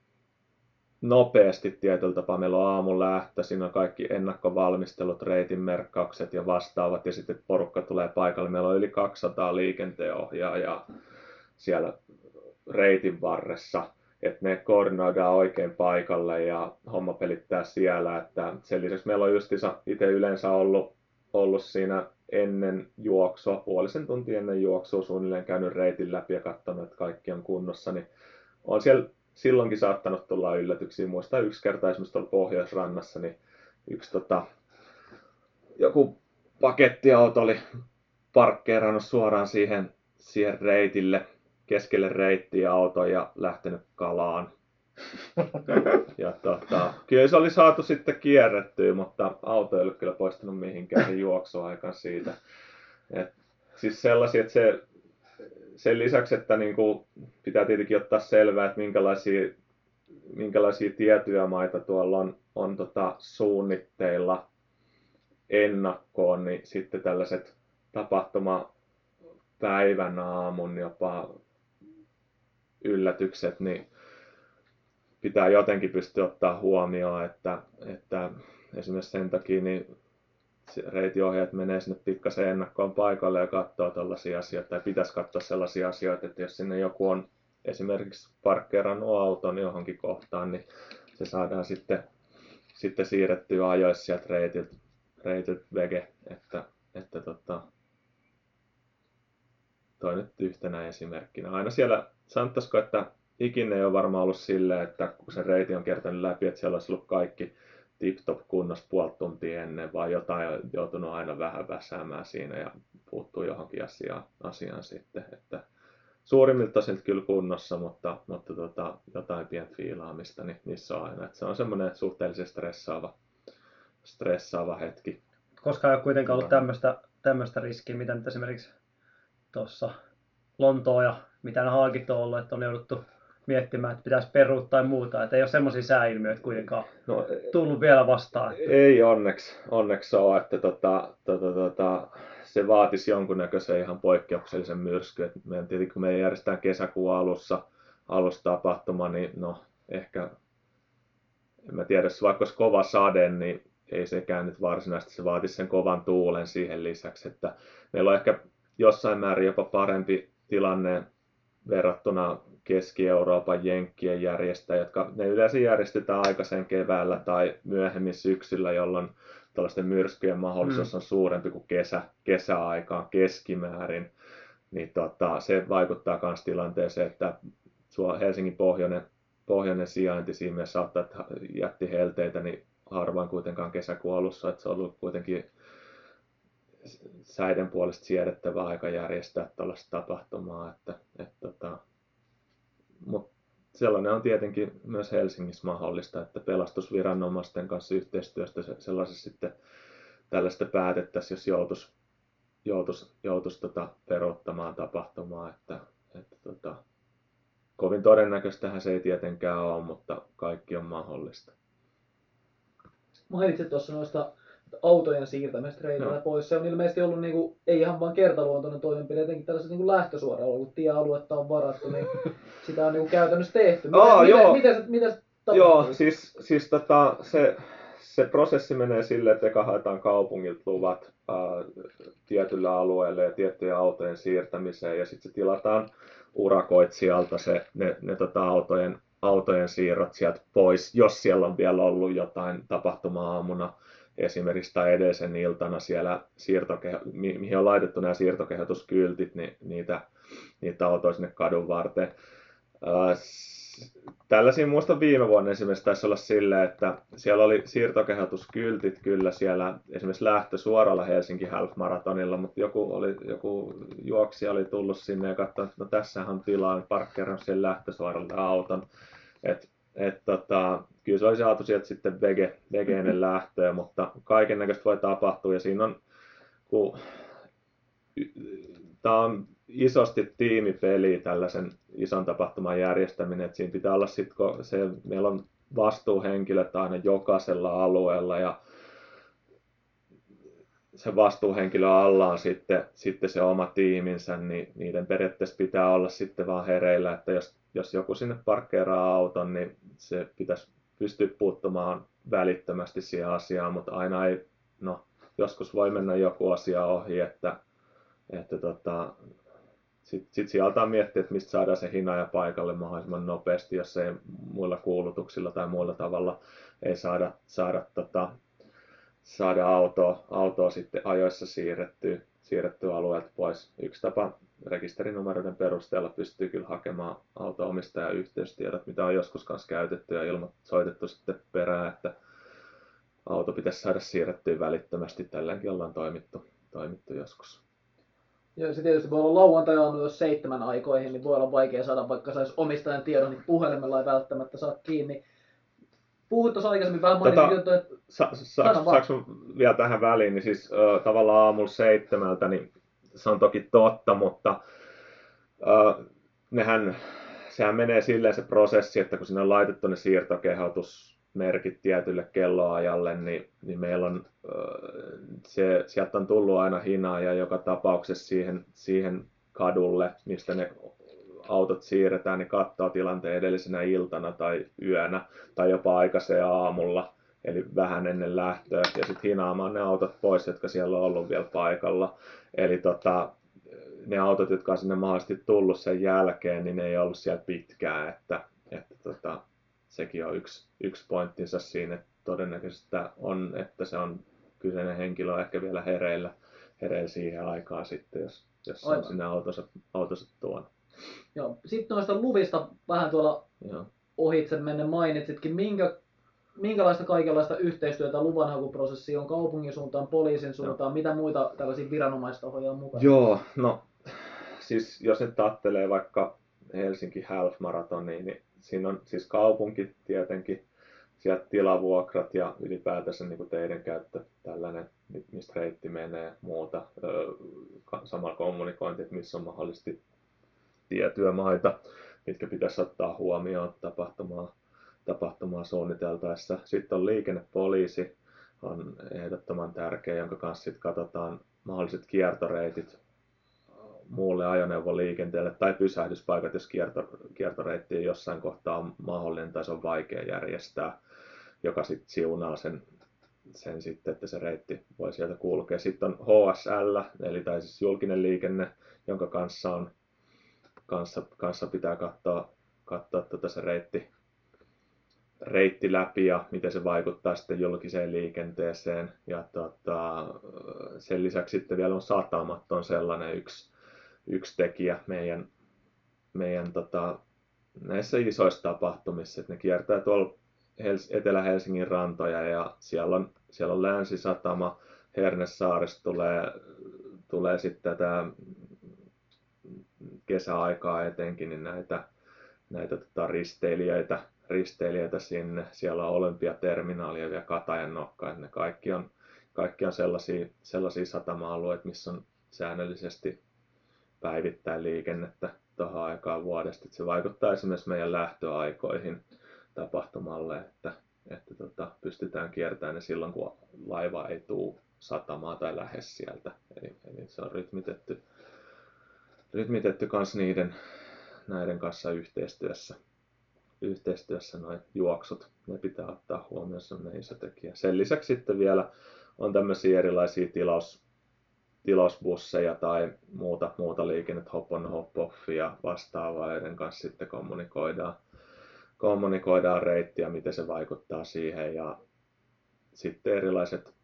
nopeasti tietyllä tapaa. Meillä on aamun lähtö, siinä on kaikki ennakkovalmistelut, reitin merkkaukset ja vastaavat, ja sitten porukka tulee paikalle. Meillä on yli 200 liikenteenohjaajaa siellä reitin varressa, että ne koordinoidaan oikein paikalle ja homma pelittää siellä. Että sen lisäksi meillä on just itse yleensä ollut, ollut siinä ennen juoksua, puolisen tuntia ennen juoksua suunnilleen käynyt reitin läpi ja katsonut, että kaikki on kunnossa, niin on siellä silloinkin saattanut tulla yllätyksiä. Muistan yksi kerta esimerkiksi tuolla Pohjoisrannassa, niin yksi tota, joku pakettiauto oli parkkeerannut suoraan siihen, siihen reitille, keskelle reittiä auto ja lähtenyt kalaan *laughs* ja tota, kyllä se oli saatu sitten kierrettyä, mutta auto ei ollut kyllä poistunut mihinkään juoksuaikaan siitä. Et, siis sellaisia, että se, sen lisäksi, että niin kuin pitää tietenkin ottaa selvää, että minkälaisia, minkälaisia tiettyjä maita tuolla on, on tota suunnitteilla ennakkoon, niin sitten tällaiset tapahtuma päivän aamun jopa yllätykset, niin pitää jotenkin pystyä ottaa huomioon, että, että esimerkiksi sen takia niin reitiohjaajat menee sinne pikkasen ennakkoon paikalle ja katsoo tällaisia asioita, tai pitäisi katsoa sellaisia asioita, että jos sinne joku on esimerkiksi parkkeerannut auton johonkin kohtaan, niin se saadaan sitten, sitten siirrettyä ajoissa sieltä reitiltä, reitiltä vege, että, että tota, toi nyt yhtenä esimerkkinä. Aina siellä, sanottaisiko, että ikinä ei ole varmaan ollut silleen, että kun se reiti on kertonut läpi, että siellä olisi ollut kaikki tip-top kunnossa puoli tuntia ennen, vaan jotain on joutunut aina vähän väsäämään siinä ja puuttuu johonkin asiaan, asiaan sitten. Että suurimmilta osin kyllä kunnossa, mutta, mutta tota, jotain pientä fiilaamista, niin niissä on aina. Että se on semmoinen suhteellisen stressaava, stressaava hetki. Koska ei ole kuitenkaan ollut tämmöistä, tämmöistä riskiä, mitä nyt esimerkiksi tuossa Lontoa ja mitä ne haakit on ollut, että on jouduttu miettimään, että pitäisi peruuttaa tai muuta. Että ei ole semmoisia sääilmiöitä kuitenkaan no, tullut vielä vastaan. Että... Ei onneksi, onneksi ole, että tota, tota, tota, se vaatisi jonkunnäköisen ihan poikkeuksellisen myrsky. Et meidän, tietenkin kun me järjestetään kesäkuun alussa, alussa tapahtuma, niin no ehkä, en mä tiedä, jos vaikka olisi kova sade, niin ei sekään nyt varsinaisesti, se vaatisi sen kovan tuulen siihen lisäksi, että meillä on ehkä jossain määrin jopa parempi tilanne verrattuna Keski-Euroopan jenkkien järjestä, jotka ne yleensä järjestetään aikaisen keväällä tai myöhemmin syksyllä, jolloin tällaisten myrskyjen mahdollisuus mm. on suurempi kuin kesä, kesäaikaan keskimäärin. Niin tota, se vaikuttaa myös tilanteeseen, että Helsingin pohjoinen, pohjoinen sijainti siinä mielessä saattaa, että jätti helteitä, niin harvoin kuitenkaan kesäkuun alussa, että se on ollut kuitenkin säiden puolesta siedettävä aika järjestää tällaista tapahtumaa, että, että, että mutta sellainen on tietenkin myös Helsingissä mahdollista, että pelastusviranomaisten kanssa yhteistyöstä sellaisessa sitten tällaista päätettäisiin, jos joutuisi joutuisi, joutuisi tota peruuttamaan tapahtumaa, että, että tota, kovin todennäköistähän se ei tietenkään ole, mutta kaikki on mahdollista. Mainitsit tuossa noista autojen siirtämistä reitillä Joo. pois. Se on ilmeisesti ollut niinku, ei ihan vain kertaluontoinen toimenpide, etenkin tällaiset niinku lähtösuoralla, kun tiealuetta on varattu, niin *laughs* sitä on niinku käytännössä tehty. Miten, Aa, miten, joo. miten, se, miten se Joo, siis, siis tota, se, se prosessi menee silleen, että eka haetaan kaupungilta luvat ää, tietylle alueelle ja tiettyjen autojen siirtämiseen ja sitten se tilataan urakoitsijalta se, ne, ne tota, autojen, autojen siirrot sieltä pois, jos siellä on vielä ollut jotain tapahtuma-aamuna esimerkiksi tai edellisen iltana siellä siirtokeho, mi- mihin on laitettu nämä siirtokehotuskyltit, niin niitä, niitä autoja sinne kadun varteen. Ää, s- Tällaisia muista viime vuonna esimerkiksi taisi olla silleen, että siellä oli siirtokehotuskyltit kyllä siellä esimerkiksi lähtö suoralla Helsinki Half Marathonilla, mutta joku, oli, joku juoksija oli tullut sinne ja katsonut, että no tässähän on tilaa, parkkeerannut sen lähtösuoralle auton. Et, et, tota, kyllä se olisi saatu sieltä sitten vege, vege ennen lähtöä, mutta kaiken näköistä voi tapahtua. Ja siinä on, kun tämä on isosti tiimipeli tällaisen ison tapahtuman järjestäminen, että siinä pitää olla sitten, kun se, meillä on vastuuhenkilöt aina jokaisella alueella ja se vastuuhenkilö alla on sitten, sitten se oma tiiminsä, niin niiden periaatteessa pitää olla sitten vaan hereillä, että jos, jos joku sinne parkkeeraa auton, niin se pitäisi pystyä puuttumaan välittömästi siihen asiaan, mutta aina ei, no joskus voi mennä joku asia ohi, että, että tota, sitten sit sieltä miettiä, että mistä saadaan se hinaaja paikalle mahdollisimman nopeasti, jos ei muilla kuulutuksilla tai muilla tavalla ei saada, saada, tota, saada autoa, autoa sitten ajoissa siirrettyä, siirrettyä alueelta pois. Yksi tapa rekisterinumeroiden perusteella pystyy kyllä hakemaan auto-omistajan yhteystiedot, mitä on joskus kanssa käytetty ja ilmo, soitettu sitten perään, että auto pitäisi saada siirrettyä välittömästi. Tälläkin ollaan toimittu, toimittu joskus. Ja se tietysti voi olla lauantai aamu, jos seitsemän aikoihin, niin voi olla vaikea saada, vaikka saisi omistajan tiedon, niin puhelimella ei välttämättä saa kiinni. Puhuit tuossa aikaisemmin vähän Tota- juttu, että Sa- saaks mä vielä tähän väliin, niin siis ö, tavallaan aamulla seitsemältä, niin se on toki totta, mutta ö, nehän, sehän menee silleen se prosessi, että kun sinne on laitettu ne siirtokehotusmerkit tietylle kelloajalle, niin, niin meillä on, se, sieltä on tullut aina hinaaja joka tapauksessa siihen, siihen kadulle, mistä ne autot siirretään, niin katsoo tilanteen edellisenä iltana tai yönä tai jopa aikaiseen aamulla, eli vähän ennen lähtöä, ja sitten hinaamaan ne autot pois, jotka siellä on ollut vielä paikalla. Eli tota, ne autot, jotka on sinne mahdollisesti tullut sen jälkeen, niin ne ei ollut siellä pitkään, että, että tota, sekin on yksi, yksi pointtinsa siinä, että todennäköisesti on, että se on kyseinen henkilö on ehkä vielä hereillä, hereillä siihen aikaan sitten, jos, jos on sinne autonsa, autonsa tuonut. Joo. Sitten noista luvista vähän tuolla Joo. ohitse menne mainitsitkin, minkä, minkälaista kaikenlaista yhteistyötä luvanhakuprosessi on kaupungin suuntaan, poliisin suuntaan, mitä muita tällaisia viranomaistahoja on mukana? Joo, no siis jos nyt ajattelee vaikka Helsinki Half Marathonia, niin siinä on siis kaupunki tietenkin, sieltä tilavuokrat ja ylipäätänsä niin kuin teidän käyttö, tällainen, mi- mistä reitti menee, muuta, samalla kommunikointi, että missä on mahdollisesti tietyömaita, mitkä pitäisi ottaa huomioon tapahtumaa, tapahtumaa suunniteltaessa. Sitten on liikennepoliisi, on ehdottoman tärkeä, jonka kanssa sitten katsotaan mahdolliset kiertoreitit muulle ajoneuvoliikenteelle tai pysähdyspaikat, jos kierto, kiertoreitti ei jossain kohtaa on mahdollinen tai se on vaikea järjestää, joka sitten siunaa sen, sen sitten, että se reitti voi sieltä kulkea. Sitten on HSL, eli tai siis julkinen liikenne, jonka kanssa, on, kanssa, kanssa pitää katsoa, katsoa tota se reitti, reitti läpi ja miten se vaikuttaa sitten julkiseen liikenteeseen. Ja tota, sen lisäksi sitten vielä on satamat, on sellainen yksi, yksi tekijä meidän, meidän tota, näissä isoissa tapahtumissa, että ne kiertää tuolla Hels- Etelä-Helsingin rantoja ja siellä on, siellä on Länsisatama, Hernesaaresta tulee, tulee sitten tätä kesäaikaa etenkin, niin näitä, näitä tota risteilijöitä, risteilijöitä sinne. Siellä on Olympiaterminaali ja Katajan nokka. Ne kaikki on, kaikki on sellaisia, sellaisia satama-alueita, missä on säännöllisesti päivittäin liikennettä tuohon aikaan vuodesta. Että se vaikuttaa esimerkiksi meidän lähtöaikoihin tapahtumalle, että, että tota, pystytään kiertämään ne silloin, kun laiva ei tule satamaa tai lähes sieltä. Eli, eli se on rytmitetty, rytmitetty kans niiden, näiden kanssa yhteistyössä. Yhteistyössä noin juoksut, ne pitää ottaa huomioon, se on iso tekijä. Sen lisäksi sitten vielä on tämmöisiä erilaisia tilaus, tilausbusseja tai muuta, muuta liikennettä, hop on hop off ja vastaavaa, joiden kanssa sitten kommunikoidaan, kommunikoidaan reittiä, miten se vaikuttaa siihen ja sitten erilaiset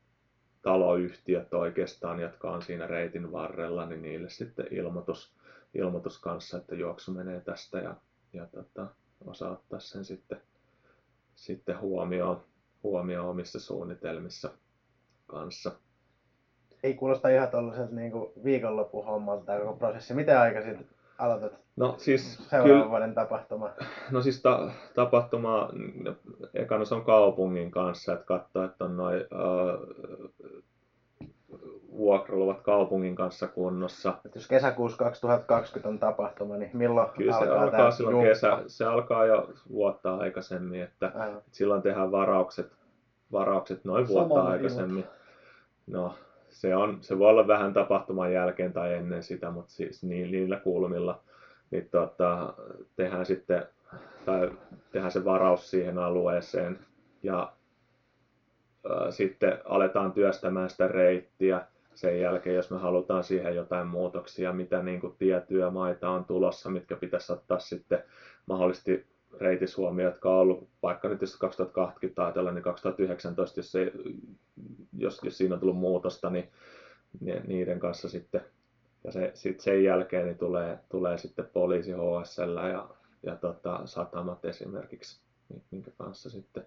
taloyhtiöt oikeastaan, jotka on siinä reitin varrella, niin niille sitten ilmoitus, ilmoitus kanssa, että juoksu menee tästä ja, ja tota, osaa ottaa sen sitten, sitten huomioon, huomioon omissa suunnitelmissa kanssa. Ei kuulosta ihan tuollaiselta niin viikonloppuhommalta tämä koko prosessi. Miten aikaisin aloitat No siis seuraavan kyllä, vuoden tapahtuma? no siis ta, tapahtuma, ekana se on kaupungin kanssa, että katsoo, että on noin vuokraluvat kaupungin kanssa kunnossa. Et jos kesäkuussa 2020 on tapahtuma, niin milloin Kyllä se alkaa, alkaa tämä silloin jumppa? kesä, se alkaa jo vuotta aikaisemmin, että Aivan. silloin tehdään varaukset, varaukset noin vuotta Samalla aikaisemmin. No, se, on, se voi olla vähän tapahtuman jälkeen tai ennen sitä, mutta siis niin, niillä kulmilla niin tota, tehdään sitten tai tehdään se varaus siihen alueeseen ja ää, sitten aletaan työstämään sitä reittiä. Sen jälkeen, jos me halutaan siihen jotain muutoksia, mitä niin kuin tietyömaita on tulossa, mitkä pitäisi ottaa sitten mahdollisesti reitissä huomioon, jotka on ollut vaikka nyt jos 2020 ajatellaan, niin 2019, jos, se, jos, jos siinä on tullut muutosta, niin ni- niiden kanssa sitten ja se, sit sen jälkeen niin tulee, tulee sitten poliisi HSL ja, ja tota, satamat esimerkiksi, mi- minkä kanssa sitten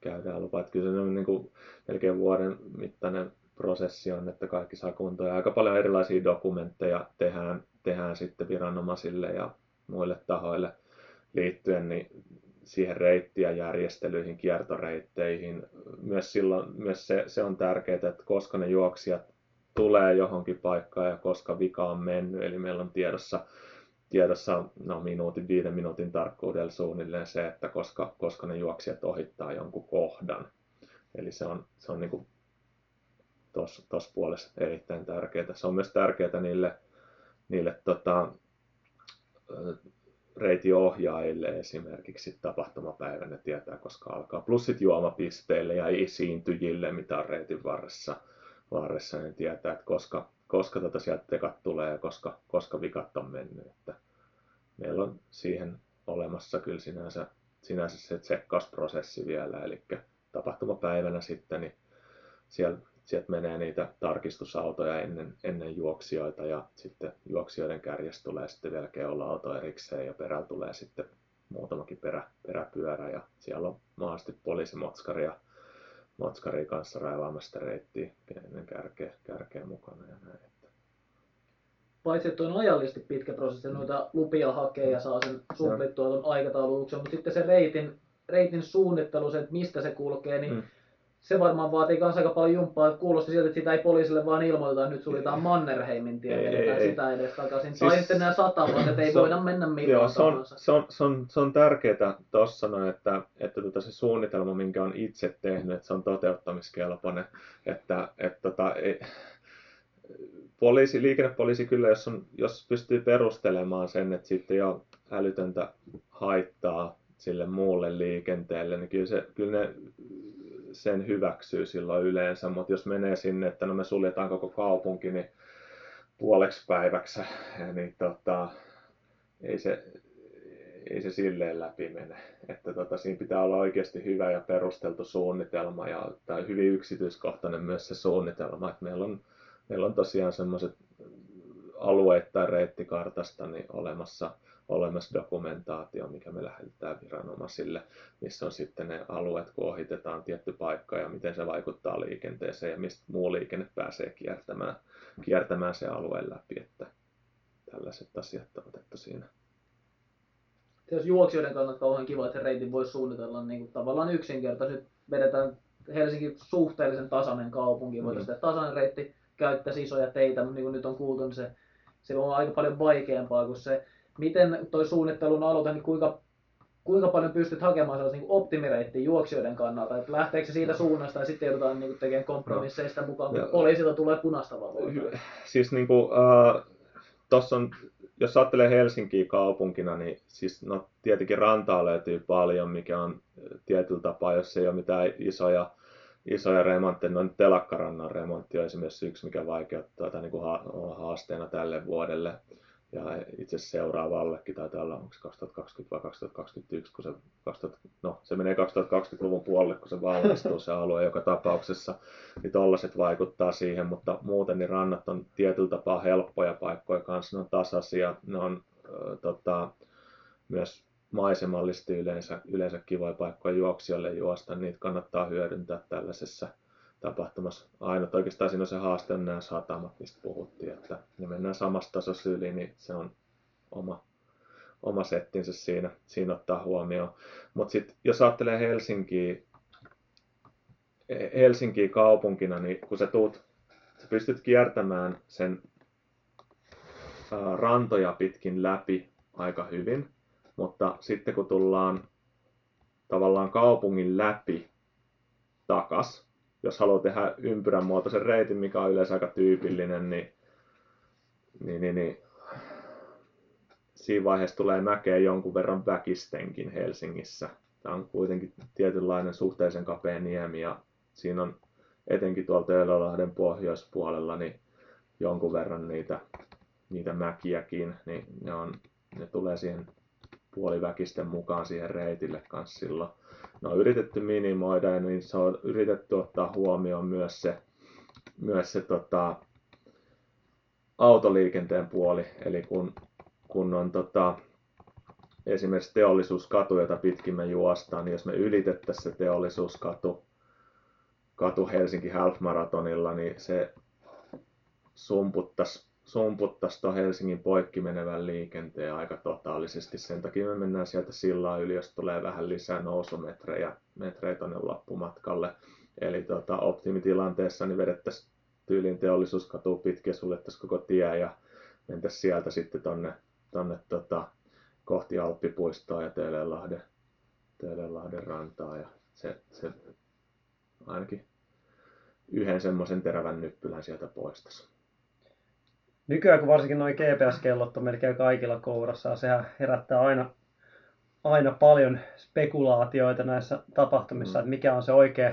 käydään lupa. Että kyllä se on niin kuin melkein vuoden mittainen prosessi on, että kaikki saa kuntoon. Ja aika paljon erilaisia dokumentteja tehdään, tehdään sitten viranomaisille ja muille tahoille liittyen niin siihen reitti- ja järjestelyihin, kiertoreitteihin. Myös, silloin, myös se, se on tärkeää, että koska ne juoksijat tulee johonkin paikkaan ja koska vika on mennyt. Eli meillä on tiedossa, tiedossa no, minuutin, viiden minuutin tarkkuudella suunnilleen se, että koska, koska ne juoksijat ohittaa jonkun kohdan. Eli se on, se on niin tuossa puolessa erittäin tärkeää. Se on myös tärkeää niille, niille tota, reitiohjaajille esimerkiksi tapahtumapäivänä tietää, koska alkaa. Plus juomapisteille ja esiintyjille, mitä on reitin varressa, varressa niin tietää, että koska, koska tota sieltä tekat tulee ja koska, koska vikat on mennyt. Että meillä on siihen olemassa kyllä sinänsä, sinänsä se tsekkausprosessi vielä, eli tapahtumapäivänä sitten, niin siellä, sieltä menee niitä tarkistusautoja ennen, ennen juoksijoita ja sitten juoksijoiden kärjestä tulee sitten vielä keula-auto erikseen ja perällä tulee sitten muutamakin perä, peräpyörä ja siellä on mahdollisesti poliisimotskari ja motskari kanssa raivaamassa reittiä ennen kärkeä, kärkeä mukana ja näin. Että Paitsi, että on ajallisesti pitkä prosessi, noita lupia hakee ja saa sen suplittua tuon aikataulutuksen, mutta sitten se reitin, reitin suunnittelu, se, että mistä se kulkee, niin Mm. Se varmaan vaatii myös aika paljon jumppaa. että Kuulosti siltä, että sitä ei poliisille vaan ilmoiteta, että nyt suljetaan Mannerheimin tie, vedetään sitä edes takaisin. Siis- tai sitten nämä satamat, että ei Se on- voida mennä milloin Joo, se on, se on, se on, se on tärkeää tuossa noin, että, että tota se suunnitelma, minkä on itse tehnyt, että se on toteuttamiskelpoinen. Että, että tota, ei, poliisi, liikennepoliisi kyllä, jos, on, jos pystyy perustelemaan sen, että sitten jo älytöntä haittaa sille muulle liikenteelle, niin kyllä, se, kyllä ne sen hyväksyy silloin yleensä, mutta jos menee sinne, että no me suljetaan koko kaupunki niin puoleksi päiväksi, *laughs* niin tota, ei se, ei se silleen läpi mene. Että tota, siinä pitää olla oikeasti hyvä ja perusteltu suunnitelma ja tai hyvin yksityiskohtainen myös se suunnitelma. Että meillä, on, meillä on tosiaan semmoiset alueittain reittikartasta niin olemassa, olemassa dokumentaatio, mikä me lähetetään viranomaisille, missä on sitten ne alueet, kun ohitetaan tietty paikka ja miten se vaikuttaa liikenteeseen ja mistä muu liikenne pääsee kiertämään, kiertämään se alueen läpi. Että tällaiset asiat on otettu siinä. jos juoksijoiden kannalta kauhean kiva, että se reitin voisi suunnitella niin kuin tavallaan yksinkertaisesti. Vedetään Helsinki suhteellisen tasainen kaupunki, voitaisiin tehdä tasainen reitti, käyttäisi isoja teitä, mutta niin kuin nyt on kuultu, niin se, se on aika paljon vaikeampaa kuin se, miten toi suunnittelun aloite, niin kuinka kuinka paljon pystyt hakemaan sellaisen niin optimireittiä juoksijoiden kannalta, että lähteekö se siitä suunnasta ja sitten joudutaan niin tekemään kompromisseja sitä mukaan, kun Joo. poliisilta tulee punaista valoa. Siis niin kuin, äh, tossa on, jos ajattelee Helsinkiä kaupunkina, niin siis no, tietenkin rantaa löytyy paljon, mikä on äh, tietyllä tapaa, jos ei ole mitään isoja, isoja remontteja, no nyt telakkarannan remontti on esimerkiksi yksi, mikä vaikeuttaa tai niin kuin haasteena tälle vuodelle. Ja itse asiassa seuraavallekin taitaa olla, onko se 2020 vai 2021, kun se, 2000, no, se menee 2020-luvun puolelle, kun se valmistuu se alue joka tapauksessa. Niin tollaset vaikuttaa siihen, mutta muuten niin rannat on tietyllä tapaa helppoja paikkoja kanssa, ne on tasaisia, ne on ö, tota, myös maisemallisesti yleensä, yleensä kivoja paikkoja juoksijoille juosta, niitä kannattaa hyödyntää tällaisessa tapahtumassa. Ainut oikeastaan siinä on se haaste on nämä satamat, mistä puhuttiin, että ne mennään samasta tasossa yli, niin se on oma, oma settinsä siinä, siinä ottaa huomioon. Mutta sitten jos ajattelee Helsinkiä, Helsinkiä kaupunkina, niin kun sä tuut, sä pystyt kiertämään sen rantoja pitkin läpi aika hyvin, mutta sitten kun tullaan tavallaan kaupungin läpi takas, jos haluaa tehdä ympyrän muotoisen reitin, mikä on yleensä aika tyypillinen, niin, niin, niin, niin siinä vaiheessa tulee mäkeä jonkun verran väkistenkin Helsingissä. Tämä on kuitenkin tietynlainen suhteellisen kapea niemi ja siinä on etenkin tuolta Töölölahden pohjoispuolella niin jonkun verran niitä, niitä mäkiäkin, niin ne, on, ne tulee siihen puoliväkisten mukaan siihen reitille kanssa silloin. Ne on yritetty minimoida ja niin se on yritetty ottaa huomioon myös se, myös se tota, autoliikenteen puoli, eli kun, kun on tota, esimerkiksi teollisuuskatu, jota pitkin me juostaan, niin jos me ylitettäisiin se teollisuuskatu katu Helsinki Half Marathonilla, niin se sumputtaisi sumputtaisi tuon Helsingin poikki menevän liikenteen aika totaalisesti. Sen takia me mennään sieltä sillan yli, jos tulee vähän lisää nousumetrejä metrejä tuonne loppumatkalle. Eli tota, optimitilanteessa niin vedettäisiin tyylin teollisuuskatu pitkin ja suljettaisiin koko tie ja mentäisiin sieltä sitten tonne, tonne tota, kohti Alppipuistoa ja Töölönlahden, Töölönlahden rantaa. Ja se, se ainakin yhden semmoisen terävän nyppylän sieltä poistaisi. Nykyään kun varsinkin noin GPS-kellot on melkein kaikilla kourassa, ja sehän herättää aina, aina paljon spekulaatioita näissä tapahtumissa, Mm. että mikä on se oikea,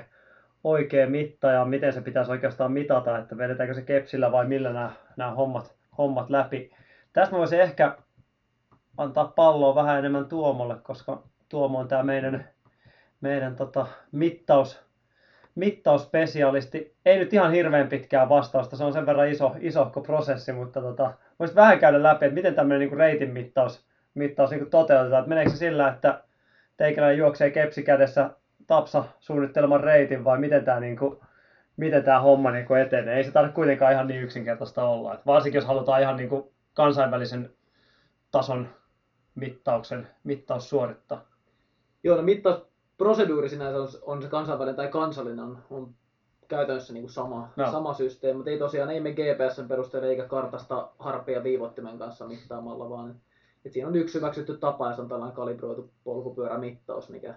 oikea mitta ja miten se pitäisi oikeastaan mitata, että vedetäänkö se kepsillä vai millä nämä, nämä hommat, hommat läpi. Tästä voisin ehkä antaa palloa vähän enemmän Tuomolle, koska Tuomo on tämä meidän, meidän tota, mittaus, mittausspesialisti. Ei nyt ihan hirveän pitkää vastausta, se on sen verran iso, isohko prosessi, mutta tota, voisit vähän käydä läpi, että miten tämmöinen niin reitin mittaus, mittaus niin toteutetaan. Että meneekö se sillä, että teikäläinen juoksee kepsi kädessä Tapsa suunnitteleman reitin vai miten tämä, niin kuin, miten tämä homma niin kuin etenee? Ei se tarvitse kuitenkaan ihan niin yksinkertaista olla. Että varsinkin jos halutaan ihan niin kuin kansainvälisen tason mittauksen, mittaus suorittaa. Joo, no mittausproseduuri sinänsä on, on se kansainvälinen tai kansallinen on, on käytännössä niin kuin sama, No. sama systeemi, mutta ei tosiaan ei me GPSn perusteella eikä kartasta harppia viivottimen kanssa mittaamalla, vaan et, et siinä on yksi hyväksytty tapa ja se on tällainen kalibroitu polkupyörämittaus, mikä,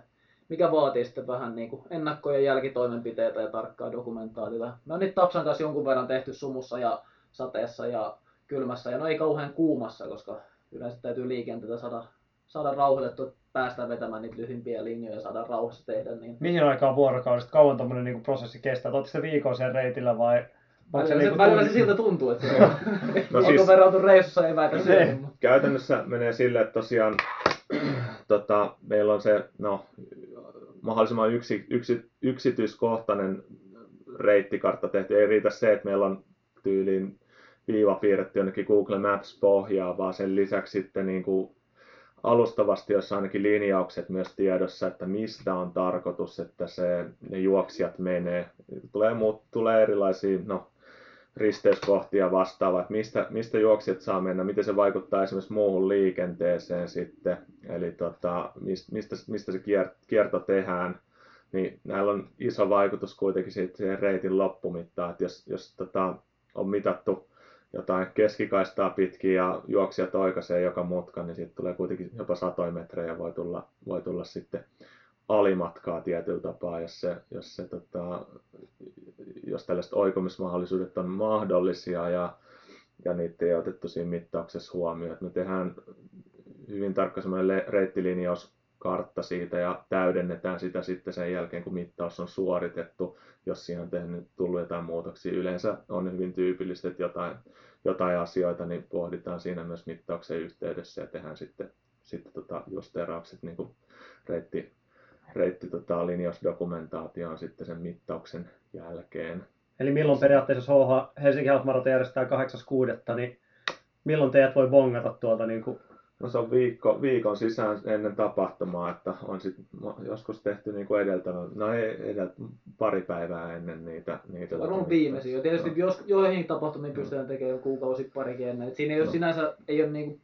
mikä vaatii sitten vähän niin kuin ennakko- ja jälkitoimenpiteitä ja tarkkaa dokumentaatiota. Me on niitä Tapsan kanssa jonkun verran tehty sumussa ja sateessa ja kylmässä ja no ei kauhean kuumassa, koska yleensä täytyy liikenteitä saada, saada rauhoitettua, että päästään vetämään niitä lyhimpiä linjoja ja saada rauhassa tehdä. Niin Mihin aikaan vuorokaudesta, kauan tuommoinen niin prosessi kestää? Oletteko se viikon siellä reitillä vai onko Välillä, se, niinku välillä se siltä tuntuu, että se *laughs* on. No Onko siis- verrautu reissussa ei väitä Niin. mutta käytännössä menee sille, että tosiaan *clears throat* tota, meillä on se no, mahdollisimman yksi, yksi, yksityiskohtainen reittikartta tehty. Ei riitä se, että meillä on tyyliin viiva piirretty jonnekin Google Maps pohjaa, vaan sen lisäksi sitten niin kuin alustavasti, jos ainakin linjaukset myös tiedossa, että mistä on tarkoitus, että se, ne juoksijat menee. Tulee, muut, tulee erilaisia no, risteyskohtia vastaavaa, että mistä, mistä juoksijat saa mennä, miten se vaikuttaa esimerkiksi muuhun liikenteeseen sitten, eli tota, mistä, mistä, se kier- kierto tehdään, niin näillä on iso vaikutus kuitenkin siihen reitin loppumittaan, että jos, jos tota, on mitattu jotain keskikaistaa pitkin ja juoksijat oikaisee joka mutka, niin siitä tulee kuitenkin jopa satoja metrejä voi tulla, voi tulla sitten alimatkaa tietyllä tapaa, jos, se, jos, se, tota, jos tällaiset oikomismahdollisuudet on mahdollisia ja, ja niitä ei otettu siinä mittauksessa huomioon. Me tehdään hyvin tarkka semmoinen reittilinjauskartta siitä ja täydennetään sitä sitten sen jälkeen, kun mittaus on suoritettu, jos siihen on tehnyt, tullut jotain muutoksia. Yleensä on hyvin tyypillistä, että jotain, jotain asioita niin pohditaan siinä myös mittauksen yhteydessä ja tehdään sitten, sitten tota justeraukset niin kuin reitti, reitti tota, on sitten sen mittauksen jälkeen. Eli milloin periaatteessa, jos HH, Helsinki Half Marathon järjestää 8.6., niin milloin teidät voi bongata tuolta niin kuin No se on viikko, viikon sisään ennen tapahtumaa, että on sit joskus tehty niin kuin edeltävä, no ei edelt, pari päivää ennen niitä. niitä on tota, viimeisiä. Tietysti no. jos, joihin tapahtumiin no. pystytään tekemään kuukausi parikin ennen. Et siinä ei ole no. sinänsä ei ole niin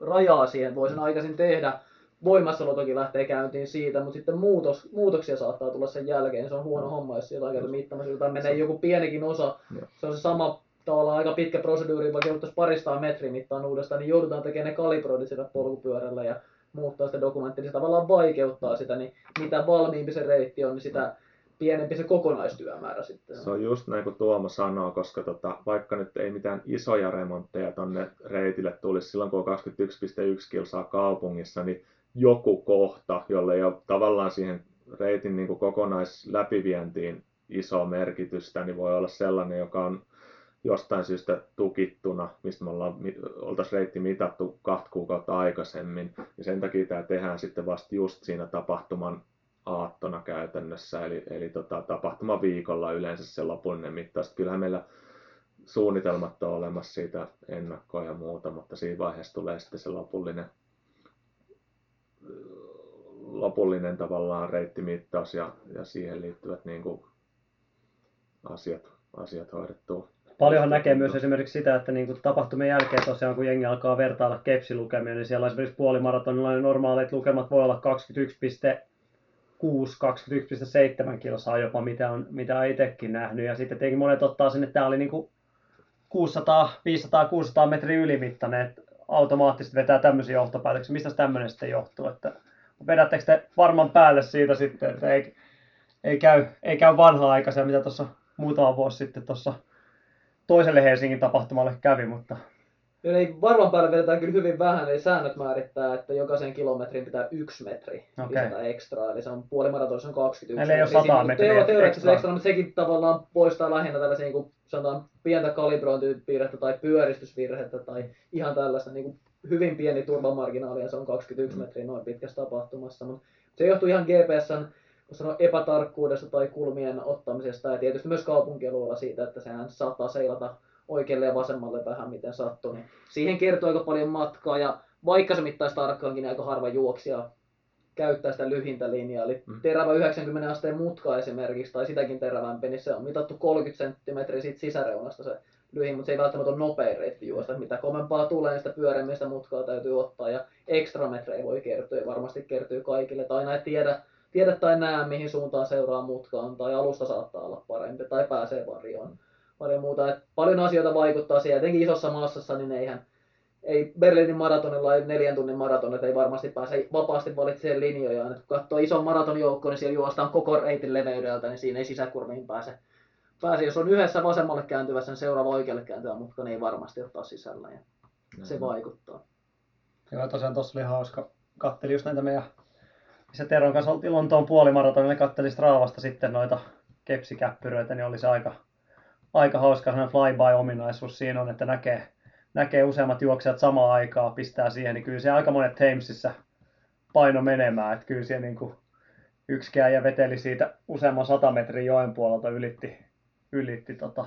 rajaa siihen, voi sen aikaisin tehdä. Voimassaolo toki lähtee käyntiin siitä, mutta sitten muutos, muutoksia saattaa tulla sen jälkeen. Se on huono no. homma, jos jotain käytä mittaamassa, jotain menee joku pienikin osa. No. Se on se sama tavallaan aika pitkä proseduuri, vaikka jouduttaisiin paristaan metrin mittaan uudestaan, niin joudutaan tekemään ne kalibroidit sillä polkupyörällä ja muuttaa sitä dokumenttia, niin se tavallaan vaikeuttaa sitä, niin mitä valmiimpi se reitti on, niin sitä pienempi se kokonaistyömäärä sitten. Se on just näin kuin Tuomo sanoo, koska tota, vaikka nyt ei mitään isoja remontteja tonne reitille tulisi silloin, kun on 21,1 kilsaa kaupungissa, niin joku kohta, jolle ei ole tavallaan siihen reitin niin kokonaisläpivientiin isoa merkitystä, niin voi olla sellainen, joka on jostain syystä tukittuna, mistä me ollaan, oltaisiin reitti mitattu kahta kuukautta aikaisemmin. Ja sen takia tämä tehdään sitten vasta just siinä tapahtuman aattona käytännössä, eli, eli tota, tapahtuma viikolla yleensä se lopullinen mittaus. Kyllähän meillä suunnitelmat on olemassa siitä ennakkoa ja muuta, mutta siinä vaiheessa tulee sitten se lopullinen, lopullinen tavallaan reittimittaus ja, ja siihen liittyvät niin kuin asiat, asiat hoidettua. Paljonhan näkee myös esimerkiksi sitä, että niin kuin tapahtumien jälkeen tosiaan, kun jengi alkaa vertailla kepsilukemia, niin siellä esimerkiksi puolimaratonilla niin normaalit lukemat voi olla 21,6, 21,7 kilsaa jopa, mitä on, mitä on itsekin nähnyt. Ja sitten tietenkin monet ottaa sen, että tämä oli niin kuin 600, 500, 600 metriä ylimittainen, että automaattisesti vetää tämmöisiä johtopäätöksiä. Mistä tämmöinen sitten johtuu? Että vedättekö te varmaan päälle siitä sitten, että ei, ei käy, ei käy vanhaa aikaisia, mitä tuossa muutama vuosi sitten tuossa toiselle Helsingin tapahtumalle kävi, mutta... Eli varmaan päälle vedetään kyllä hyvin vähän, eli säännöt määrittää, että jokaisen kilometrin pitää yksi metri okay. lisätä ekstra, eli se on puolimaratonissa on 21 Eli ei ole 100 metriä teo, Teoreettisesti ekstra, mutta sekin tavallaan poistaa lähinnä tällaisia, niin kuin sanotaan, pientä kalibrointivirhettä tai pyöristysvirhettä tai ihan tällaista niin kuin hyvin pieni turvamarginaali, ja se on 21 mm. metriä noin pitkässä tapahtumassa, mutta se johtuu ihan GPSn sanoa, epätarkkuudesta tai kulmien ottamisesta ja tietysti myös kaupunkialueella siitä, että sehän saattaa seilata oikealle ja vasemmalle vähän miten sattuu. Niin siihen kertoo aika paljon matkaa ja vaikka se mittaisi tarkkaankin, niin aika harva juoksija käyttää sitä lyhintä linjaa. Eli mm. terävä 90 asteen mutka esimerkiksi, tai sitäkin terävämpi, niin se on mitattu 30 senttimetriä siitä sisäreunasta se lyhin, mutta se ei välttämättä ole nopein reitti juosta. Mitä kovempaa tulee, niin sitä pyöreämmistä mutkaa täytyy ottaa, ja ekstra metrejä voi kertyä, ja varmasti kertyy kaikille. Tai aina ei tiedä, tiedä tai näe, mihin suuntaan seuraa mutkaan, tai alusta saattaa olla parempi, tai pääsee varjoon. Paljon muuta. Et paljon asioita vaikuttaa siihen, etenkin isossa maassassa, niin eihän, ei Berliinin maratonilla ei neljän tunnin maratonit ei varmasti pääse vapaasti valitsemaan linjoja. Et kun katsoo ison maratonjoukko, niin siellä juostaan koko reitin leveydeltä, niin siinä ei sisäkurviin pääse. pääse. Jos on yhdessä vasemmalle kääntyvässä, niin seuraava oikealle kääntyvä mutka, niin ei varmasti ottaa sisällä. Ja se vaikuttaa. Joo, tosiaan tuossa oli hauska. Kattelin just näitä meidän se Teron kanssa oltiin Lontoon puolimaratonilla katselin Straavasta sitten noita kepsikäppyröitä, niin oli se aika, aika hauska flyby-ominaisuus. Siinä on, että näkee, näkee useammat juoksijat samaan aikaan, pistää siihen, niin kyllä se aika monet Thamesissa paino menemään, että kyllä siellä niin kuin ja veteli siitä useamman sata metrin joen puolelta ylitti, ylitti, tota,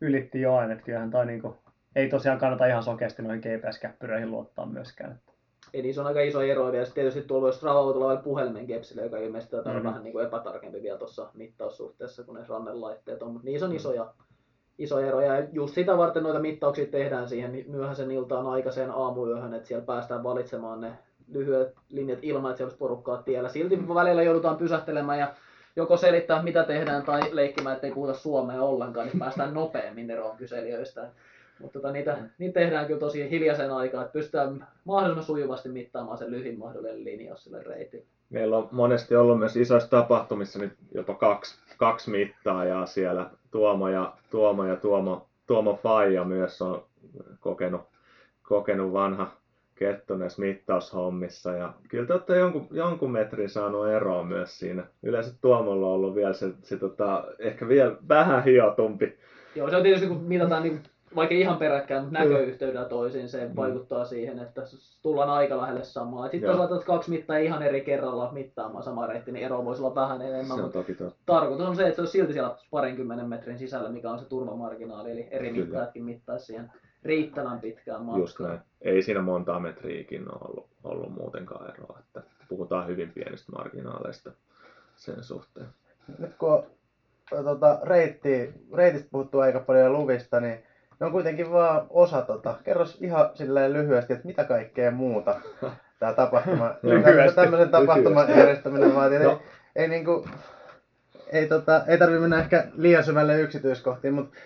ylitti joen, että kyllähän toi niin kuin, ei tosiaan kannata ihan sokeasti noihin GPS-käppyröihin luottaa myöskään. Että Eli niissä on aika iso ero, ja sitten tietysti tuolla olisi Strava tulla vielä puhelimen kepsille, joka ilmeisesti mm-hmm. vähän niin kuin epätarkempi vielä tuossa mittaussuhteessa kuin ne rannelaitteet on, mutta niissä on isoja, iso ero, ja just sitä varten noita mittauksia tehdään siihen myöhäisen iltaan aikaiseen aamuyöhön, että siellä päästään valitsemaan ne lyhyet linjat ilman, että siellä olisi porukkaa tiellä. Silti välillä joudutaan pysähtelemään ja joko selittää, mitä tehdään, tai leikkimään, ettei puhuta suomea ollenkaan, niin päästään *laughs* nopeammin eroon kyselijöistä Mutta tota, niitä, niitä tehdään kyllä tosi hiljaisen aikaa, että pystytään mahdollisimman sujuvasti mittaamaan se lyhin mahdollinen linjaus sille reitille. Meillä on monesti ollut myös isoissa tapahtumissa nyt jopa kaksi, kaksi mittaajaa siellä. Tuomo ja Tuomo, ja Tuomo, Tuomo Faija myös on kokenut, kokenut vanha kettu näissä mittaushommissa. Ja kyllä te olette jonkun, jonkun metrin saanut eroa myös siinä. Yleensä Tuomolla on ollut vielä se, se tota, ehkä vielä vähän hiotumpi. Joo, se on tietysti kun mitataan niin vaikka ihan peräkkäin, mutta näköyhteydellä toisiin, se mm. vaikuttaa siihen, että tullaan aika lähelle samaa. Sitten jos laitat kaksi mittaa ihan eri kerralla mittaamaan sama reitti, niin ero voisi olla vähän enemmän. Se on toki totta. Tarkoitus on se, että se olisi silti siellä parinkymmenen metrin sisällä, mikä on se turvamarginaali, eli eri Kyllä. mittaajatkin mittaisi siihen riittävän pitkään matkaan. Just näin. Ei siinä montaa metriäkin ole ollut, ollut muutenkaan eroa, että puhutaan hyvin pienistä marginaaleista sen suhteen. Nyt kun on tuota, reitti, reitistä puhuttu aika paljon luvista, niin ne on kuitenkin vaan osa tota. Kerros ihan silleen lyhyesti, että mitä kaikkea muuta tämä tapahtuma, *laughs* tämmöisen tapahtuman järjestäminen vaatii. No. Ei, ei, niinku, ei, tota, ei tarvitse mennä ehkä liian syvälle yksityiskohtiin, mutta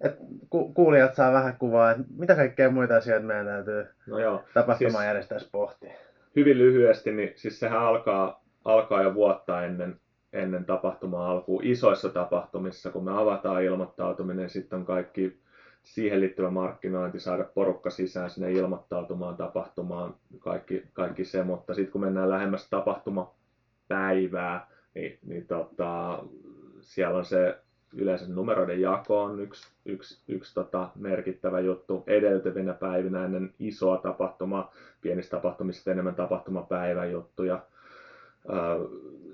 et ku, kuulijat saa vähän kuvaa, että mitä kaikkea muita asioita meidän täytyy no joo, tapahtumaan siis, järjestäessä pohtia. Hyvin lyhyesti, niin siis sehän alkaa, alkaa jo vuotta ennen, ennen tapahtumaa alkuun isoissa tapahtumissa, kun me avataan ilmoittautuminen, sitten on kaikki siihen liittyvä markkinointi, saada porukka sisään sinne ilmoittautumaan, tapahtumaan, kaikki, kaikki se, mutta sitten kun mennään lähemmäs tapahtumapäivää, niin, niin tota, siellä on se yleensä numeroiden jako on yksi, yksi, yksi tota, merkittävä juttu edeltävinä päivinä ennen isoa tapahtumaa, pienistä tapahtumista enemmän tapahtumapäivän juttuja.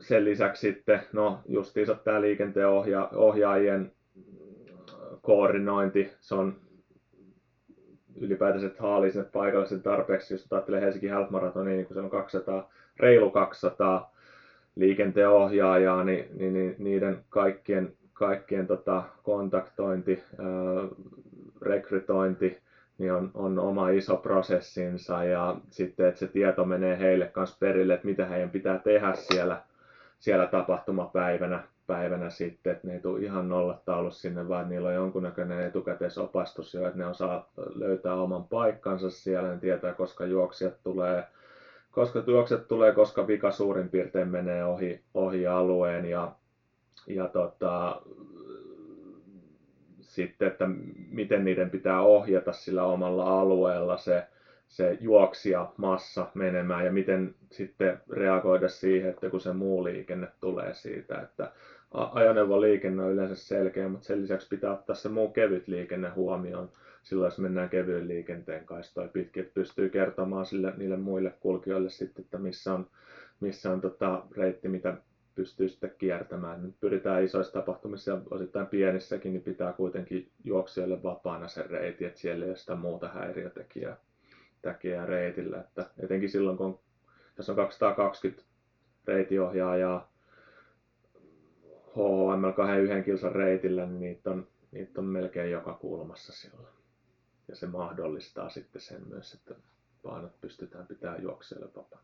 Sen lisäksi sitten, no justiinsa tämä liikenteen ohja, ohjaajien koordinointi, se on ylipäätänsä, että haalii sen tarpeeksi, jos ajattelee Helsinki Half Marathonia, niin kun se on 200, reilu 200 liikenteen ohjaajaa, niin, niin, niin niiden kaikkien, kaikkien tota, kontaktointi, ää, rekrytointi, niin on, on oma iso prosessinsa. Ja sitten, että se tieto menee heille kanssa perille, että mitä heidän pitää tehdä siellä, siellä tapahtumapäivänä päivänä sitten, että ne ei tule ihan nollataulu sinne, vaan niillä on jonkunnäköinen etukäteisopastus jo, että ne osaa löytää oman paikkansa siellä, ne tietää, koska juoksijat tulee, koska juoksijat tulee, koska vika suurin piirtein menee ohi, ohi alueen ja, ja tota, sitten, että miten niiden pitää ohjata sillä omalla alueella se, se juoksija massa menemään ja miten sitten reagoida siihen, että kun se muu liikenne tulee siitä, että ajoneuvoliikenne on yleensä selkeä, mutta sen lisäksi pitää ottaa se muu kevyt liikenne huomioon. Silloin jos mennään kevyen liikenteen kaistoja pitkin, että pystyy kertomaan sille, niille muille kulkijoille sitten, että missä on, missä on tota reitti, mitä pystyy sitten kiertämään. Nyt pyritään isoissa tapahtumissa ja osittain pienissäkin, niin pitää kuitenkin juoksijoille vapaana sen reitti, että siellä ei ole sitä muuta häiriötekijää tekijää reitillä. Että etenkin silloin, kun tässä on 220 reitiohjaajaa, HHM 21 kilsan reitillä, niin niitä on, niitä on melkein joka kulmassa silloin. Ja se mahdollistaa sitten sen myös, että painot pystytään pitämään juoksijalle vapaa.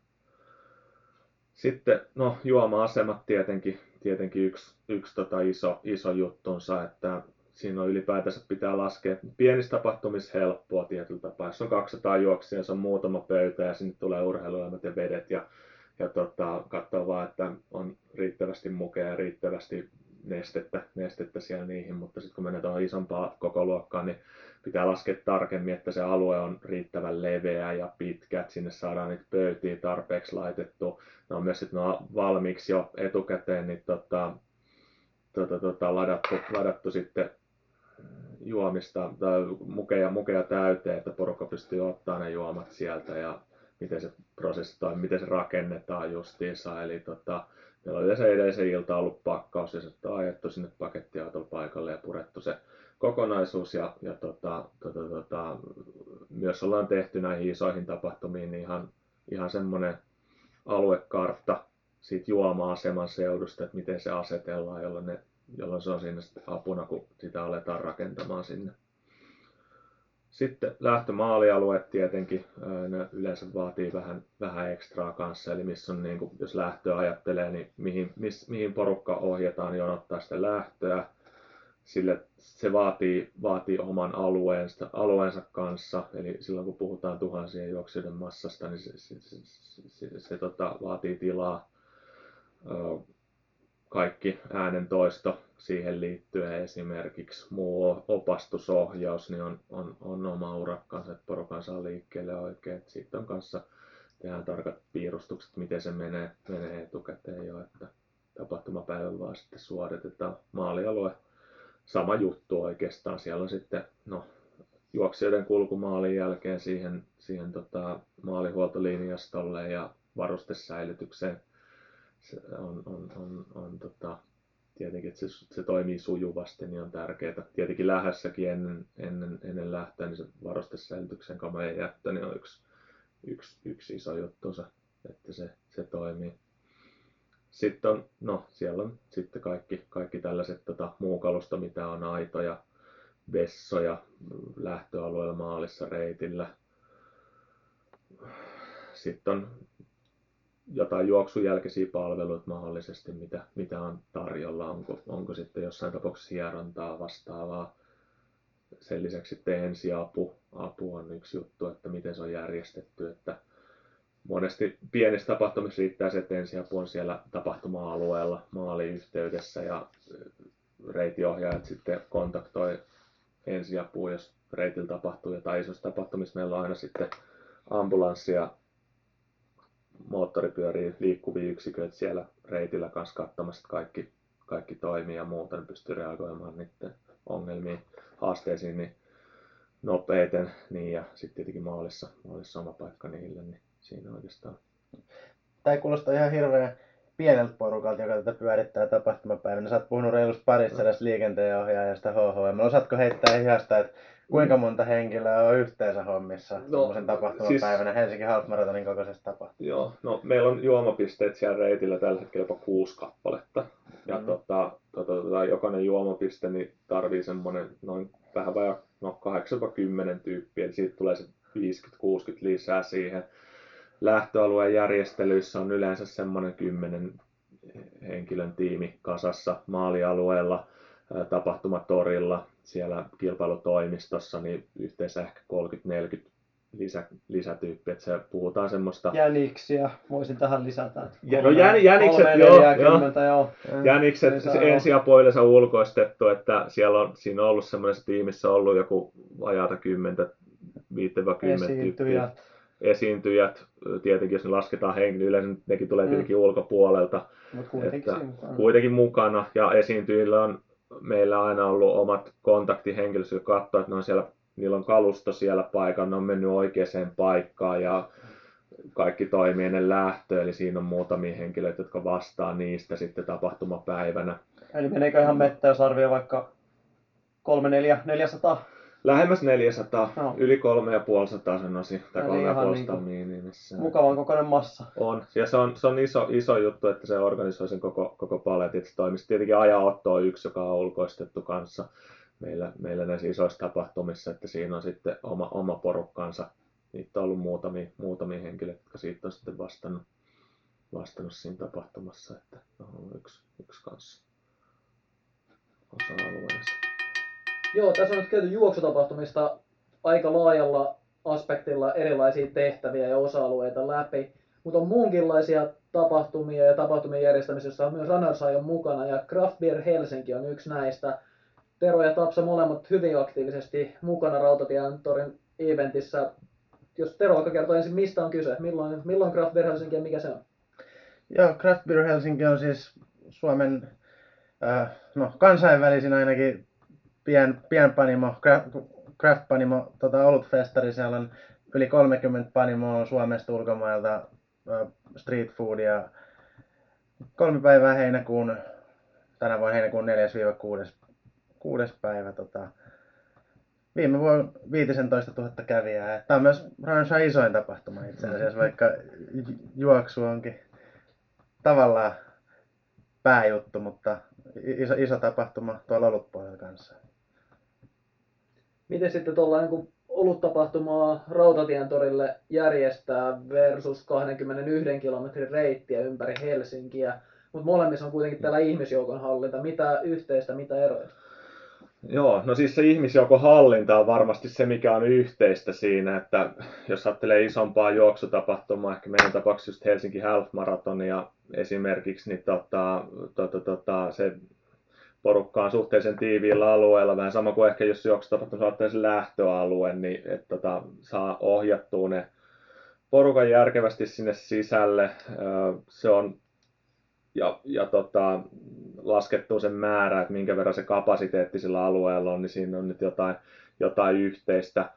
Sitten no, juoma-asemat tietenkin, tietenkin yksi, yksi tota iso, iso juttunsa, että siinä on ylipäätänsä pitää laskea pienistä tapahtumissa helppoa tietyllä tapaa. Jos on 200 juoksia, se on muutama pöytä ja sinne tulee urheiluelämät ja vedet ja ja tota, katsoa vaan, että on riittävästi mukea ja riittävästi nestettä, nestettä siellä niihin, mutta sitten kun mennään tuohon isompaan koko luokkaan, niin pitää laskea tarkemmin, että se alue on riittävän leveä ja pitkä, että sinne saadaan niitä pöytiä tarpeeksi laitettu. Ne on myös on valmiiksi jo etukäteen niin tota, tota, tota, ladattu, ladattu sitten juomista tai mukeja, mukeja täyteen, että porukka pystyy ottaa ne juomat sieltä ja miten se prosessi tai miten se rakennetaan justiinsa. Eli tota, meillä on yleensä edellisen ilta ollut pakkaus ja sitten on ajettu sinne pakettiautolla paikalle ja purettu se kokonaisuus ja, ja tota, tota, tota, myös ollaan tehty näihin isoihin tapahtumiin niin ihan, ihan semmoinen aluekartta siitä juoma-aseman seudusta, että miten se asetellaan, jolloin, ne, jolloin se on siinä apuna, kun sitä aletaan rakentamaan sinne. Sitten lähtömaalialueet tietenkin, ne yleensä vaatii vähän, vähän ekstraa kanssa, eli missä on, niin kuin, jos lähtöä ajattelee, niin mihin, miss, mihin porukka ohjataan jonottaa sitä lähtöä. sille se vaatii, vaatii oman alueensa, alueensa kanssa, eli silloin kun puhutaan tuhansien juoksijoiden massasta, niin se, se, se, se, se, se tota, vaatii tilaa. Kaikki äänentoisto siihen liittyen esimerkiksi muu opastusohjaus niin on, on, on oma urakkansa, että porukan saa liikkeelle oikein. Sitten on kanssa tehdään tarkat piirustukset, miten se menee, menee etukäteen jo, että tapahtumapäivän vaan sitten suoritetaan maalialue sama juttu oikeastaan. Siellä on sitten no, juoksijoiden kulku maalin jälkeen siihen, siihen tota, maalihuoltolinjastolle ja varustesäilytykseen. Se on, on, on, on tota, tietenkin, että se, se, toimii sujuvasti, niin on tärkeää. Tietenkin lähässäkin ennen, ennen, ennen lähtöä, niin se varustesäilytyksen kamojen jättö niin on yksi, yksi, yksi iso juttu, että se, se toimii. Sitten on, no siellä on sitten kaikki, kaikki tällaiset tota, muu kalusto, mitä on aitoja, vessoja lähtöalueella maalissa reitillä. Sitten on jotain juoksun jälkeisiä palveluita mahdollisesti, mitä, mitä on tarjolla, onko, onko sitten jossain tapauksessa hierontaa vastaavaa. Sen lisäksi sitten ensiapu apu on yksi juttu, että miten se on järjestetty, että monesti pienissä tapahtumissa riittää se, että ensiapu on siellä tapahtuma-alueella maaliyhteydessä ja reitiohjaajat sitten kontaktoi ensiapua, jos reitillä tapahtuu jotain isossa tapahtumissa. Meillä on aina sitten ambulanssi ja moottoripyöriä liikkuvia yksiköitä siellä reitillä kanssa katsomassa, että kaikki, kaikki toimii ja muuta, niin pystyy reagoimaan niiden ongelmiin, haasteisiin niin nopeiten. Niin, ja sitten tietenkin maalissa, maalissa oma paikka niille, niin siinä oikeastaan. Tämä kuulostaa ihan hirveän pieneltä porukalta, joka tätä pyörittää tapahtumapäivänä. Sä oot puhunut reilusta parissa edes liikenteenjohjaajasta HHM. Osaatko heittää ihasta, että kuinka monta henkilöä on yhteensä hommissa no, tapahtumapäivänä siis, Helsingin Half Marathonin kokoisessa tapahtumassa? Joo, no meillä on juomapisteet siellä reitillä tällä hetkellä jopa kuusi kappaletta. Ja mm. tota, tota, tota, jokainen juomapiste niin tarvii semmoinen noin vähän vajaa no 8-10 tyyppiä, eli siitä tulee se 50-60 lisää siihen lähtöalueen järjestelyissä on yleensä semmoinen kymmenen henkilön tiimi kasassa maalialueella, tapahtumatorilla, siellä kilpailutoimistossa, niin yhteensä ehkä 30-40 lisä, lisätyyppiä, että se puhutaan semmoista... Jäniksiä, voisin tähän lisätä. Ja, no jän, jänikset, joo, joo. joo. Jänikset ensiapu yleensä ulkoistettu, että siellä on, siinä on ollut semmoisessa tiimissä ollut joku vajaata kymmentä, 5-10 tyyppiä esiintyjät, tietenkin jos ne lasketaan henkilö, yleensä nekin tulee mm. tietenkin mm. ulkopuolelta. Mut kuitenkin, että, mukana. kuitenkin mukana. Ja esiintyjillä on meillä aina ollut omat kontaktihenkilöt, jotka katsoo, että ne on siellä, niillä on kalusto siellä paikalla, ne on mennyt oikeaan paikkaan ja kaikki toimii ennen lähtöä, eli siinä on muutamia henkilöitä, jotka vastaa niistä sitten tapahtumapäivänä. Eli meneekö ihan mettä, jos arvioi vaikka 3 4 400 Lähemmäs 400, no. yli 350 sanoisin, tai 350 niin minimissä. Mukavan kokoinen massa. On, ja se on, se on iso, iso juttu, että se organisoi sen koko, koko paletin, se toimisi. Tietenkin ajaotto on yksi, joka on ulkoistettu kanssa meillä, meillä näissä isoissa tapahtumissa, että siinä on sitten oma, oma porukkansa. Niitä on ollut muutamia, muutamia henkilöitä, jotka siitä on sitten vastannut, vastannut siinä tapahtumassa, että on yksi, yksi kanssa osa-alueensa. Joo, tässä on nyt käyty juoksutapahtumista aika laajalla aspektilla erilaisia tehtäviä ja osa-alueita läpi, mutta on muunkinlaisia tapahtumia ja tapahtumien järjestämisessä, jossa on myös Runners mukana ja Craft Beer Helsinki on yksi näistä. Tero ja Tapsa molemmat hyvin aktiivisesti mukana Rautatientorin eventissä. Jos Tero vaikka kertoo ensin, mistä on kyse, milloin, milloin Craft Beer Helsinki ja mikä se on? Joo, Craft Beer Helsinki on siis Suomen äh, no, kansainvälisin ainakin pien, pienpanimo, craft panimo, tota, olutfestari, siellä on yli 30 panimoa Suomesta ulkomailta, street foodia. Kolme päivää heinäkuun, tänä vuonna heinäkuun 4-6. päivä. Tota, viime vuonna 15 000 kävijää. Tämä on myös Ranshan isoin tapahtuma itse asiassa, vaikka juoksu onkin tavallaan pääjuttu, mutta iso, iso tapahtuma tuolla olutpuolella kanssa. Miten sitten tuolla niin oluttapahtumaa Rautatien torille järjestää versus 21 kilometrin reittiä ympäri Helsinkiä, mutta molemmissa on kuitenkin täällä ihmisjoukon hallinta. Mitä yhteistä, mitä eroja? Joo, no siis se ihmisjoukon hallinta on varmasti se, mikä on yhteistä siinä, että jos ajattelee isompaa juoksutapahtumaa, ehkä meidän tapauksessa just Helsinki Half Maratonia esimerkiksi, niin tota, tota, tota, se porukka on suhteellisen tiiviillä alueella, vähän sama kuin ehkä jos juoksutapahtumassa ajattelee se lähtöalue, niin että tota, saa ohjattua ne porukan järkevästi sinne sisälle. Se on ja, ja tota, laskettua sen määrä, että minkä verran se kapasiteetti sillä alueella on, niin siinä on nyt jotain, jotain yhteistä.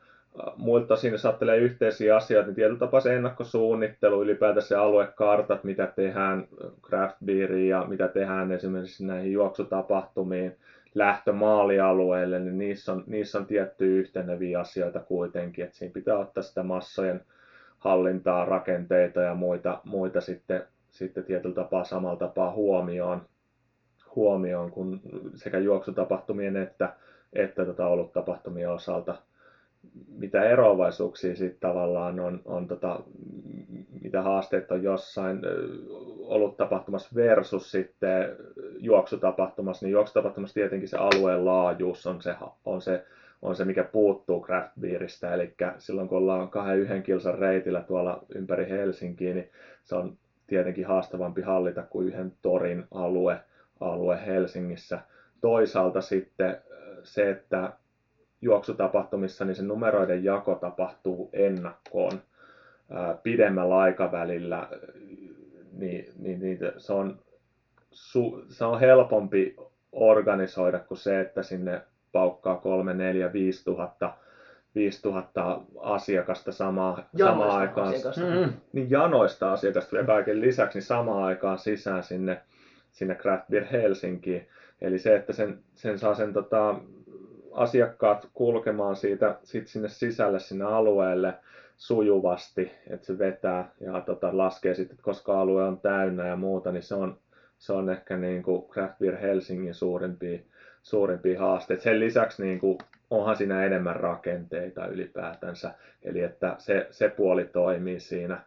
Muilta tosin, jos ajattelee yhteisiä asioita, niin tietyllä tapaa se ennakkosuunnittelu, ylipäätään se aluekartat, mitä tehdään craft beeriin ja mitä tehdään esimerkiksi näihin juoksutapahtumiin, lähtömaalialueelle, niin niissä on, niissä on tiettyjä yhteneviä asioita kuitenkin, että siinä pitää ottaa sitä massojen hallintaa, rakenteita ja muita, muita sitten sitten tietyllä tapaa samalla tapaa huomioon, huomioon kun sekä juoksutapahtumien että, että tota oluttapahtumien osalta. Mitä eroavaisuuksia sitten tavallaan on, on tota, mitä haasteet on jossain oluttapahtumassa versus sitten juoksutapahtumassa, niin juoksutapahtumassa tietenkin se alueen laajuus on se, on se on se, mikä puuttuu craft beeristä. Eli silloin kun ollaan kahden yhden kilsan reitillä tuolla ympäri Helsinkiä, niin se on tietenkin haastavampi hallita kuin yhden torin alue, alue Helsingissä. Toisaalta sitten se, että juoksutapahtumissa niin se numeroiden jako tapahtuu ennakkoon pidemmällä aikavälillä, niin, niin, niin se, on, se on helpompi organisoida kuin se, että sinne paukkaa 3, 4, 5 tuhatta 5000 asiakasta samaa, samaan aikaan. Mm, niin janoista asiakasta vielä kaiken lisäksi, niin samaan aikaan sisään sinne, sinne Craft Beer Helsinkiin. Eli se, että sen, sen saa sen tota, asiakkaat kulkemaan siitä sit sinne sisälle, sinne alueelle sujuvasti, että se vetää ja tota, laskee sitten, koska alue on täynnä ja muuta, niin se on, se on ehkä niin kuin Craft Beer Helsingin suurimpia, suurimpia haasteita. Sen lisäksi niin kuin onhan siinä enemmän rakenteita ylipäätänsä, eli että se, se puoli toimii siinä,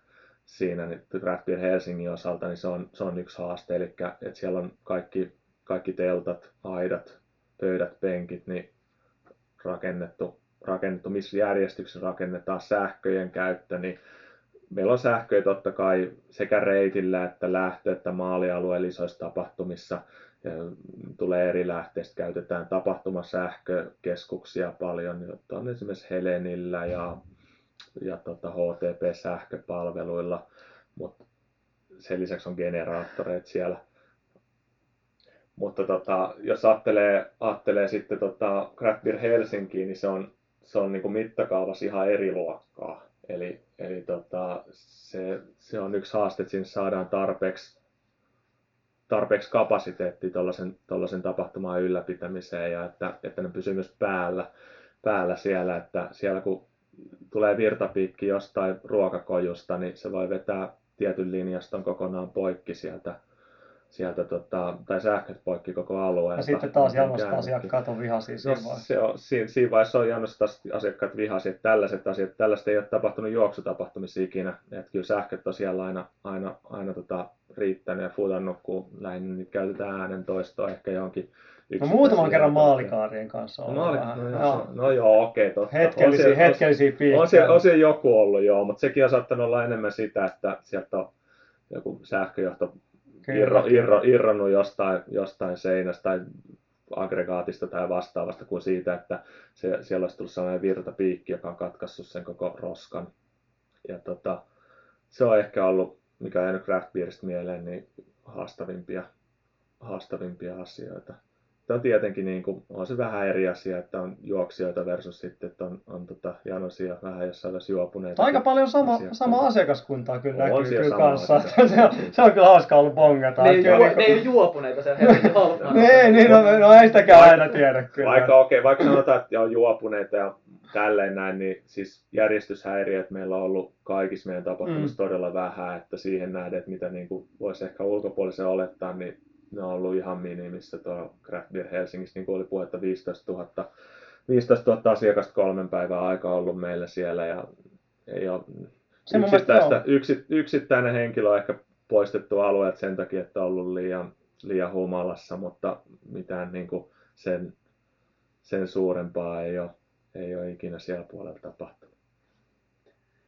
siinä niin Craft Beer Helsingin osalta, niin se on, se on yksi haaste, eli että siellä on kaikki, kaikki teltat, aidat, pöydät, penkit, niin rakennettu, rakennettu, missä järjestyksessä rakennetaan sähköjen käyttö, niin meillä on sähköjä totta kai sekä reitillä että lähtö- että maalialueen isoissa tapahtumissa, tulee eri lähteistä, käytetään tapahtumasähkökeskuksia paljon, jotta on esimerkiksi Helenillä ja, ja tota HTP-sähköpalveluilla, mutta sen lisäksi on generaattoreita siellä. Mutta tota, jos ajattelee, ajattelee sitten tota Craft Beer Helsinkiin, niin se on, se on niin kuin mittakaavassa ihan eri luokkaa. Eli, eli tota, se, se on yksi haaste, että sinne saadaan tarpeeksi tarpeeksi kapasiteettia tuollaisen, tapahtuman ylläpitämiseen ja että, että ne pysyy myös päällä, päällä siellä, että siellä kun tulee virtapiikki jostain ruokakojusta, niin se voi vetää tietyn linjaston kokonaan poikki sieltä sieltä tota, tai sähköt poikki koko alueelta. Ja sitten taas janosta asiakkaat on vihaisia siinä no, vaiheessa. Se on, siinä, siinä vaiheessa on janosta asiakkaat vihaisia, että tällaiset asiat, tällaista ei ole tapahtunut juoksutapahtumissa ikinä. Että kyllä sähköt on siellä aina, aina, aina tota, riittänyt ja futannut, kun lähinnä niitä käytetään äänentoistoa toistoa ehkä johonkin No muutaman kerran maalikaarien kanssa on Maali... vähän. No, joo, no joo, okei, totta. Hetkellisiä, on siellä, hetkellisiä on, on, siellä, on siellä joku ollut, joo, mutta sekin on saattanut olla enemmän sitä, että sieltä on joku sähköjohto irro, irro, irronnut jostain, jostain seinästä tai aggregaatista tai vastaavasta kuin siitä, että se, siellä olisi tullut sellainen virtapiikki, joka on katkaissut sen koko roskan. Ja tota, se on ehkä ollut, mikä on jäänyt craft beeristä mieleen, niin haastavimpia, haastavimpia asioita tämä on tietenkin niin kuin, on se vähän eri asia, että on juoksijoita versus sitten, että on, on tota, janosia vähän jossain vaiheessa juopuneita. Aika paljon sama, sama asiakaskuntaa kyllä on näkyy kyllä kanssa. *laughs* se, on, se on kyllä hauska ollut bongata. Ne ei, juo, niin ne ei ole juopuneita siellä Helsingin *laughs* Niin, niin no, no, ei sitäkään aina tiedä kyllä. Vaikka, okay, vaikka sanotaan, että on juopuneita ja tälleen näin, niin siis järjestyshäiriöt meillä on ollut kaikissa meidän tapahtumissa mm. todella vähän, että siihen nähden, että mitä niin kuin voisi ehkä ulkopuolisen olettaa, niin ne on ollut ihan minimissä tuo Craft Beer Helsingissä, niin kuin oli puhetta 15 000, 15 000 asiakasta kolmen päivän aikaa ollut meillä siellä ja ei ole yksittäistä, yksi, yksittäinen henkilö on ehkä poistettu alueet sen takia, että on ollut liian, liian humalassa, mutta mitään niin kuin sen, sen suurempaa ei ole, ei ole ikinä siellä puolella tapahtunut.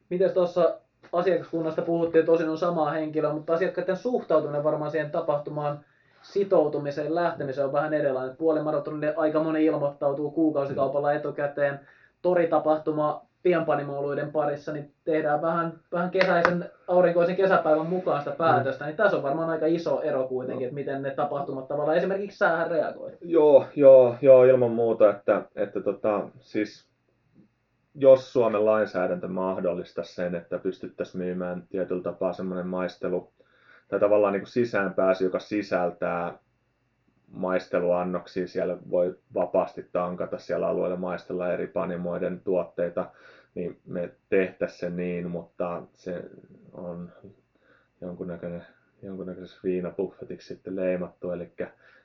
Miten tuossa asiakaskunnasta puhuttiin, tosin on samaa henkilöä, mutta asiakkaiden suhtautuminen varmaan siihen tapahtumaan sitoutumiseen, lähtemiseen on vähän erilainen. Puolimaratonille aika moni ilmoittautuu kuukausikaupalla etukäteen. Toritapahtuma pienpanimouluiden parissa, niin tehdään vähän, vähän kesäisen aurinkoisen kesäpäivän mukaan sitä päätöstä, niin tässä on varmaan aika iso ero kuitenkin, että miten ne tapahtumat tavallaan esimerkiksi säähän reagoi. Joo, joo, joo, ilman muuta, että, että tota, siis jos Suomen lainsäädäntö mahdollista sen, että pystyttäisiin myymään tietyllä tapaa semmoinen maistelu, tai tavallaan niin kuin sisäänpääsy, joka sisältää maisteluannoksia, siellä voi vapaasti tankata siellä alueella maistella eri panimoiden tuotteita, niin me tehtäisiin se niin, mutta se on jonkunnäköinen, jonkunnäköisessä viinapuffetiksi sitten leimattu, eli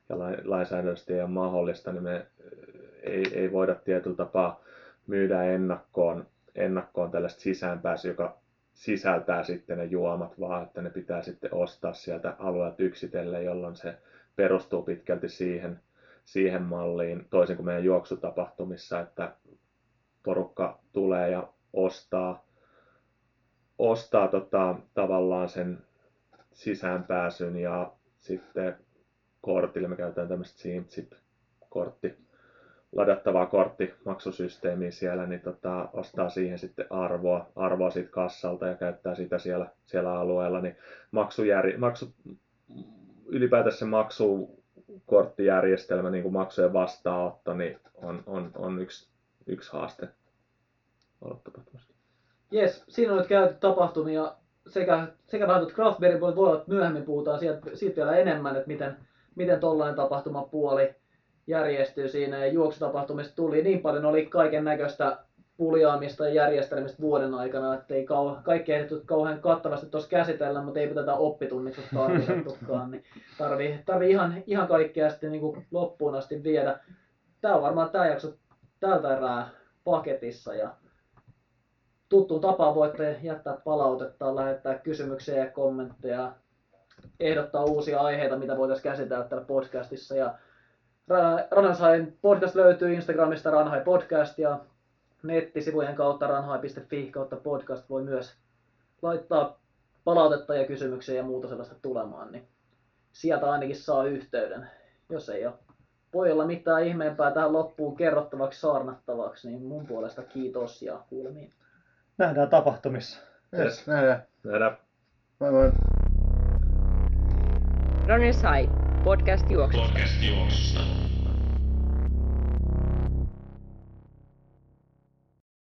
ja lainsäädännöllisesti ei ole mahdollista, niin me ei, ei voida tietyllä tapaa myydä ennakkoon, ennakkoon tällaista sisäänpääsyä, joka sisältää sitten ne juomat, vaan että ne pitää sitten ostaa sieltä alueelta yksitellen, jolloin se perustuu pitkälti siihen, siihen malliin, toisin kuin meidän juoksutapahtumissa, että porukka tulee ja ostaa, ostaa tota, tavallaan sen sisäänpääsyn ja sitten kortille. Me käytetään tämmöistä SeamChip-kortti, ladattavaa korttimaksusysteemiä siellä, niin tota, ostaa siihen sitten arvoa, arvoa siitä kassalta ja käyttää sitä siellä, siellä alueella, niin maksujärj, maksu, ylipäätänsä se maksukorttijärjestelmä, niin kuin maksujen vastaanotto, niin on, on, on yksi, yksi haaste tapahtumassa. Jes, siinä on nyt käyty tapahtumia sekä, sekä vähän puolella, voi olla, myöhemmin puhutaan siitä, siitä vielä enemmän, että miten, miten tollainen tapahtumapuoli järjestyy siinä ja juoksutapahtumista tuli niin paljon, oli kaiken näköistä puljaamista ja järjestelmistä vuoden aikana, että ei kau- kaikki ehditty kauhean kattavasti tuossa käsitellä, mutta ei tätä oppitunniksi tarvittukaan, niin tarvii, tarvii ihan, ihan kaikkea sitten niin loppuun asti viedä. Tämä on varmaan tämä jakso tältä erää paketissa ja tuttuun tapaan voitte jättää palautetta, lähettää kysymyksiä ja kommentteja, ehdottaa uusia aiheita, mitä voitaisiin käsitellä täällä podcastissa. Ja Ranhain podcast löytyy Instagramista Ranhai Podcast ja nettisivujen kautta ranhai.fi kautta podcast voi myös laittaa palautetta ja kysymyksiä ja muuta sellaista tulemaan, niin sieltä ainakin saa yhteyden. Jos ei ole voi olla mitään ihmeempää tähän loppuun kerrottavaksi, saarnattavaksi, niin mun puolesta kiitos ja kuulemiin. Nähdään tapahtumissa. Yes, nähdään. Nähdään. Moi moi. Runners High, podcast juoksusta. Podcast juoksusta.